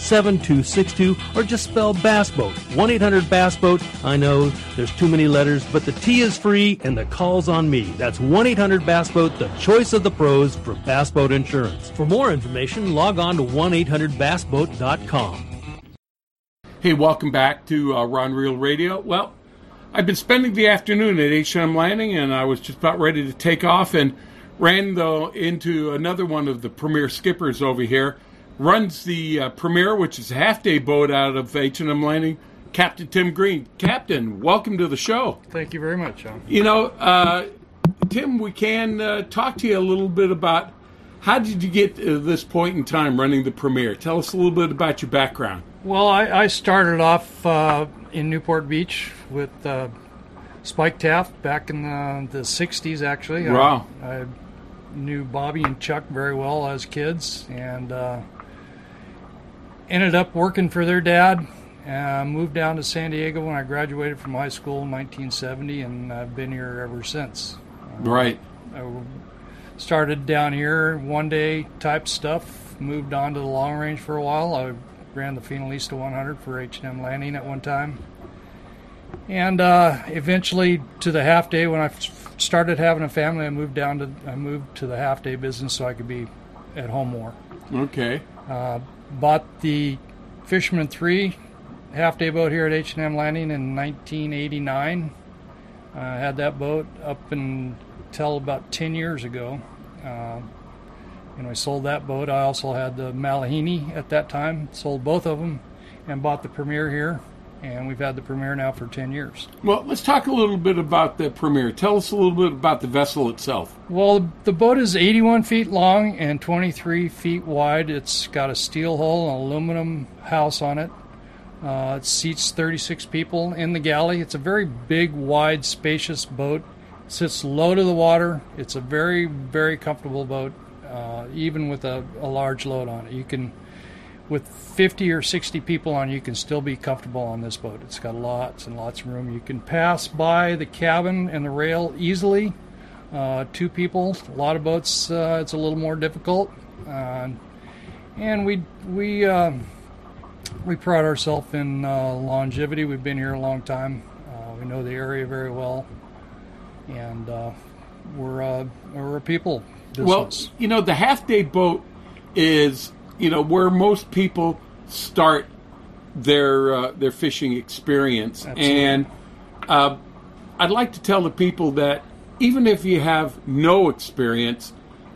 7262 or just spell Bass Boat. 1 800 Bass Boat. I know there's too many letters, but the T is free and the call's on me. That's 1 800 Bass Boat, the choice of the pros for Bass Boat Insurance. For more information, log on to 1 800 BassBoat.com. Hey, welcome back to uh, Rod Reel Radio. Well, I've been spending the afternoon at H&M Landing, and I was just about ready to take off, and ran though into another one of the premier skippers over here. Runs the uh, Premier, which is a half-day boat out of H&M Landing. Captain Tim Green. Captain, welcome to the show. Thank you very much, John. You know, uh, Tim, we can uh, talk to you a little bit about how did you get to this point in time running the Premier? Tell us a little bit about your background. Well, I, I started off uh, in Newport Beach with uh, Spike Taft back in the, the 60s, actually. I- Wow. I, knew Bobby and Chuck very well as kids and uh, ended up working for their dad Uh, moved down to San Diego when I graduated from high school in 1970, and I've been here ever since. Uh, Right. I started down here one day type stuff. Moved on to the long range for a while. I ran the Finalista 100 for H&M Landing at one time, and uh, eventually to the half day. When I f- started having a family, I moved down to I moved to the half day business so I could be at home more. Okay. Uh, bought the Fisherman 3 half day boat here at H&M Landing in 1989. Uh, had that boat up until about 10 years ago. Uh, and I sold that boat. I also had the Malihini at that time, sold both of them, and bought the Premier here. And we've had the Premier now for 10 years. Well, let's talk a little bit about the Premier. Tell us a little bit about the vessel itself. Well, the boat is 81 feet long and 23 feet wide. It's got a steel hull and aluminum house on it. Uh, it seats 36 people in the galley. It's a very big, wide, spacious boat. It sits low to the water. It's a very, very comfortable boat, uh, even with a, a large load on it. You can, with 50 or 60 people on, you can still be comfortable on this boat. It's got lots and lots of room. You can pass by the cabin and the rail easily. Uh, two people. A lot of boats, uh, it's a little more difficult. Uh, and we we uh, we pride ourselves in uh, longevity. We've been here a long time. Uh, we know the area very well, and uh, we're uh, we're a people business. Well, you know, the half day boat is, you know, where most people start their uh, their fishing experience. Absolutely. And uh, I'd like to tell the people that even if you have no experience,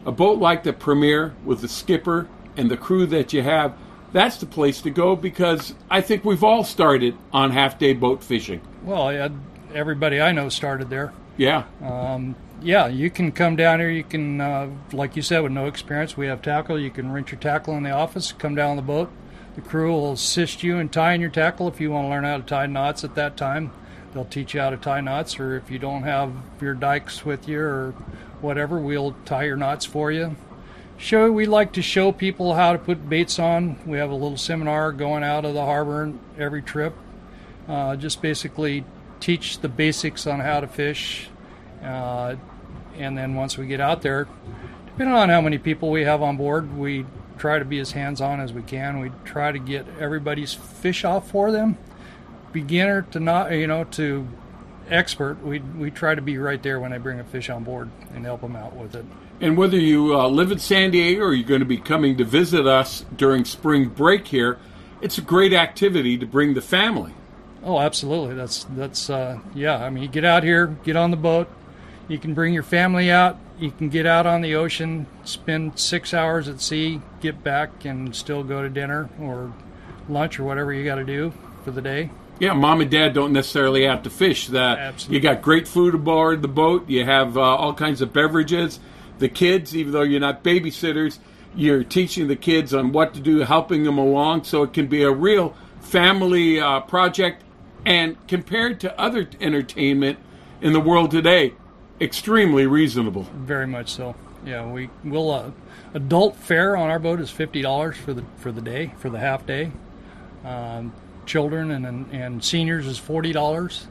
a boat like the Premier with the skipper and the crew that you have, that's the place to go because I think we've all started on half day boat fishing. well, everybody I know started there. Yeah. Um, yeah, you can come down here. You can, uh, like you said, with no experience, we have tackle. You can rent your tackle in the office. Come down the boat. The crew will assist you in tying your tackle if you want to learn how to tie knots at that time. They'll teach you how to tie knots, or if you don't have your dikes with you or whatever, we'll tie your knots for you. Show we like to show people how to put baits on. We have a little seminar going out of the harbor every trip. Uh, just basically teach the basics on how to fish. Uh, and then once we get out there, depending on how many people we have on board, we try to be as hands on as we can. We try to get everybody's fish off for them. Beginner to not, you know, to expert, we, we try to be right there when they bring a fish on board and help them out with it. And whether you uh, live in San Diego or you're going to be coming to visit us during spring break here, it's a great activity to bring the family. Oh, absolutely. That's that's uh, yeah. I mean, get out here, get on the boat. You can bring your family out. You can get out on the ocean, spend six hours at sea, get back, and still go to dinner or lunch or whatever you got to do for the day. Yeah, mom and dad don't necessarily have to fish. That Absolutely. you got great food aboard the boat. You have uh, all kinds of beverages. The kids, even though you're not babysitters, you're teaching the kids on what to do, helping them along, so it can be a real family uh, project. And compared to other entertainment in the world today, extremely reasonable. Very much so. Yeah, we will. Uh, adult fare on our boat is fifty dollars for the for the day for the half day. Um, children and, and and seniors is forty dollars.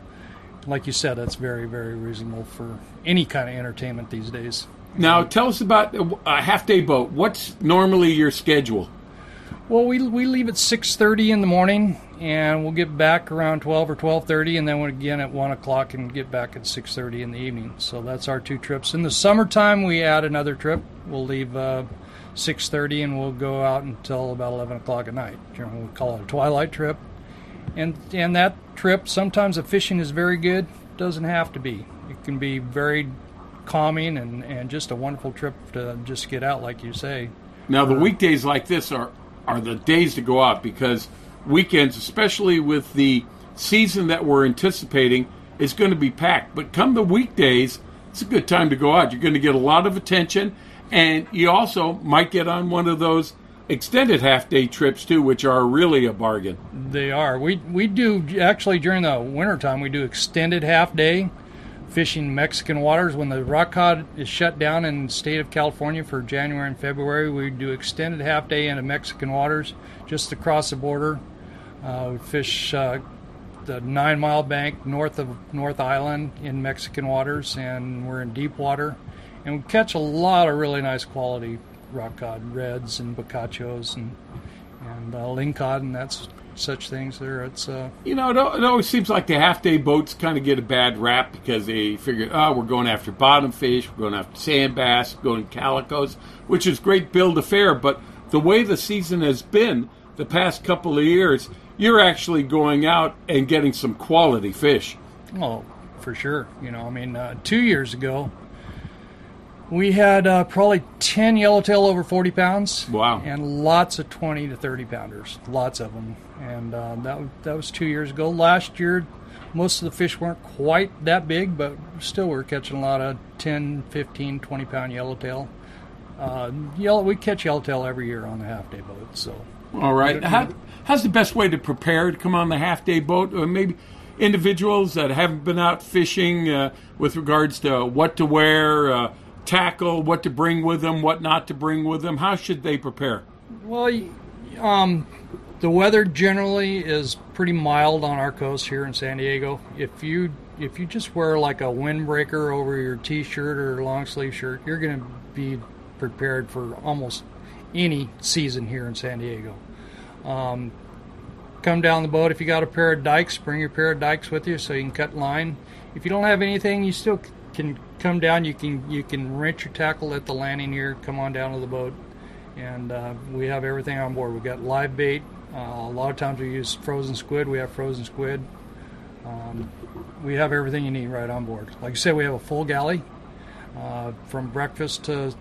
Like you said, that's very very reasonable for any kind of entertainment these days. Now, tell us about a- a half day boat. What's normally your schedule? Well, we, we leave at six thirty in the morning, and we'll get back around twelve or twelve thirty, and then again at one o'clock, and get back at six thirty in the evening. So that's our two trips. In the summertime, we add another trip. We'll leave uh, six thirty, and we'll go out until about eleven o'clock at night. We call it a twilight trip. And and that trip, sometimes the fishing is very good. Doesn't have to be. It can be very calming and, and just a wonderful trip to just get out, like you say. Now, the weekdays like this are are the days to go out because weekends, especially with the season that we're anticipating, is going to be packed. But come the weekdays, it's a good time to go out. You're going to get a lot of attention, and you also might get on one of those extended half day trips too, which are really a bargain. They are. We we do actually during the wintertime we do extended half day fishing Mexican waters when the rock cod is shut down in the state of California for January and February. We do extended half day into Mexican waters just across the border. Uh, we fish uh, the Nine Mile Bank north of North Island in Mexican waters, and we're in deep water, and we catch a lot of really nice quality rock cod, reds and bocaccios and and uh, lingcod and that's such things there. It's uh, You know, it, it always seems like the half day boats kind of get a bad rap because they figure, oh, we're going after bottom fish, we're going after sand bass, going calicos, which is great build affair. But the way the season has been the past couple of years, you're actually going out and getting some quality fish. Oh, for sure. You know, I mean, uh, two years ago, we had uh, probably 10 yellowtail over 40 pounds. Wow. And lots of 20 to 30 pounders. Lots of them. And uh, that, was- that was two years ago. Last year, most of the fish weren't quite that big, but still we're catching a lot of 10, 15, 20 pound yellowtail. Uh, yellow, we catch yellowtail every year on the half day boat. So, All right. How, how's the best way to prepare to come on the half day boat? Or maybe individuals that haven't been out fishing uh, with regards to what to wear, uh, tackle, what to bring with them, what not to bring with them. How should they prepare? Well, um, the weather generally is pretty mild on our coast here in San Diego. If you if you just wear like a windbreaker over your t-shirt or long sleeve shirt, you're going to be prepared for almost any season here in San Diego. Um, come down the boat if you got a pair of dikes, bring your pair of dikes with you so you can cut line. If you don't have anything, you still can come down. You can you can rent your tackle at the landing here. Come on down to the boat, and uh, we have everything on board. We've got live bait. Uh, a lot of times we use frozen squid. We have frozen squid. Um, we have everything you need right on board. Like I said, we have a full galley, uh, from breakfast to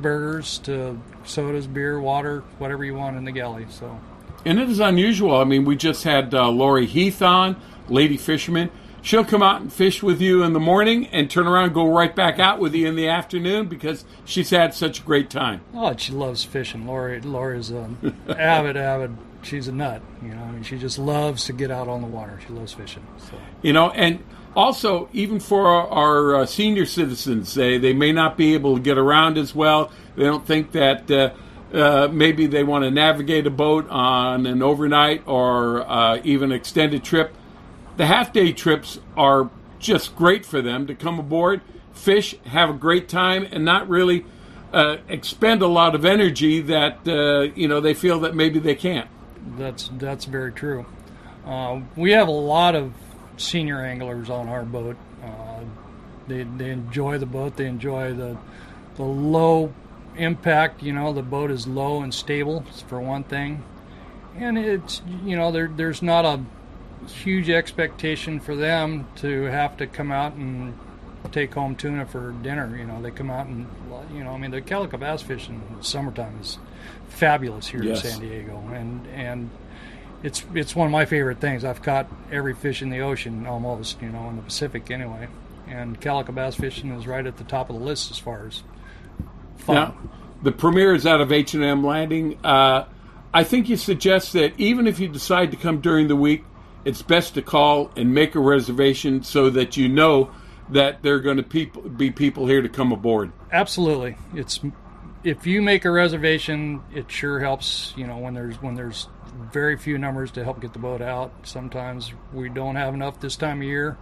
burgers to sodas, beer, water, whatever you want in the galley. So. And it is unusual. I mean, we just had uh, Lori Heath on, lady fisherman. She'll come out and fish with you in the morning and turn around and go right back out with you in the afternoon because she's had such a great time. Oh, she loves fishing. Lori, Lori's an avid, avid. She's a nut. You know, I mean, she just loves to get out on the water. She loves fishing. So. You know, and also even for our, our uh, senior citizens, they they may not be able to get around as well. They don't think that uh, uh, maybe they want to navigate a boat on an overnight or uh, even extended trip. The half day trips are just great for them to come aboard, fish, have a great time, and not really uh, expend a lot of energy that uh, you know they feel that maybe they can't. That's that's very true. Uh, we have a lot of senior anglers on our boat. Uh, they they enjoy the boat. They enjoy the the low impact. You know, the boat is low and stable for one thing, and it's you know there there's not a huge expectation for them to have to come out and take home tuna for dinner. You know, they come out and you know, I mean, the calico bass fishing in the summertime is fabulous here Yes. in San Diego, and and it's it's one of my favorite things. I've caught every fish in the ocean almost, you know, in the Pacific anyway. And calico bass fishing is right at the top of the list as far as fun. Now, the Premier is out of H and M Landing. Uh, I think you suggest that even if you decide to come during the week, it's best to call and make a reservation so that you know that there are going to people, be people here to come aboard. Absolutely, it's if you make a reservation, it sure helps. You know, when there's when there's very few numbers to help get the boat out. Sometimes we don't have enough this time of year,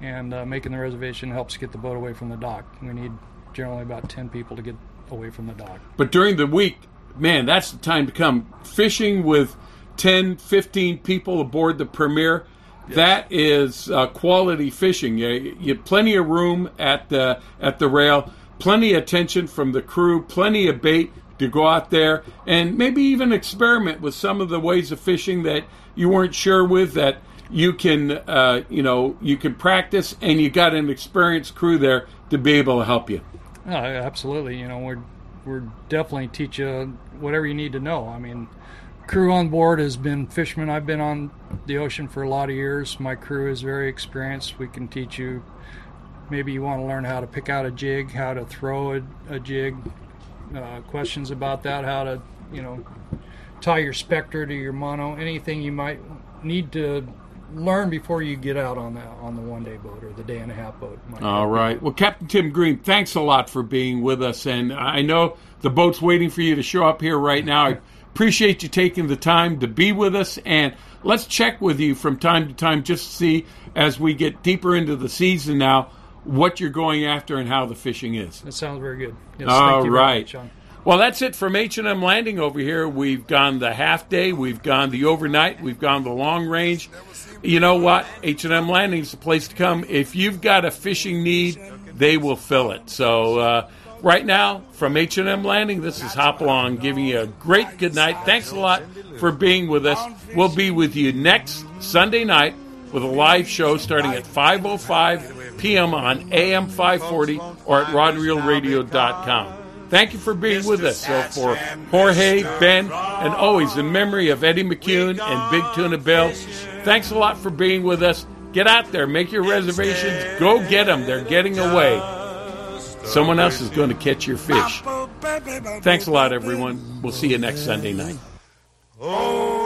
and uh, making the reservation helps get the boat away from the dock. We need generally about ten people to get away from the dock. But during the week, man, that's the time to come. Fishing with 10, 15 people aboard the Premier, that is uh, quality fishing. You, you plenty of room at the at the rail, plenty of attention from the crew, plenty of bait to go out there and maybe even experiment with some of the ways of fishing that you weren't sure with that you can uh, you know you can practice and you got an experienced crew there to be able to help you. Oh, absolutely. You know, we're we're definitely teach you whatever you need to know. I mean, crew on board has been fishermen. I've been on the ocean for a lot of years. My crew is very experienced. We can teach you. Maybe you want to learn how to pick out a jig, how to throw a, a jig. Uh, questions about that, how to you know tie your Spectra to your mono, anything you might need to learn before you get out on the on the one day boat or the day and a half boat. All right. Well, Captain Tim Green, thanks a lot for being with us. And I know the boat's waiting for you to show up here right now. Appreciate you taking the time to be with us, and let's check with you from time to time just to see as we get deeper into the season now what you're going after and how the fishing is. That sounds very good. Yes, All very much. Well, that's it from H&M Landing over here. We've gone the half day, we've gone the overnight, we've gone the long range. You know what? H&M Landing is the place to come. If you've got a fishing need, they will fill it. So uh, right now, from H&M Landing, this is Hopalong giving you a great good night. Thanks a lot for being with us. We'll be with you next Sunday night with a live show starting at 5.05 p.m. on AM 540 or at rodreelradio.com. Thank you for being with us. So for Jorge, Ben, and always in memory of Eddie McCune and Big Tuna Bill, thanks a lot for being with us. Get out there, make your reservations, go get them. They're getting away. Someone else is going to catch your fish. Thanks a lot, everyone. We'll see you next Sunday night. Oh,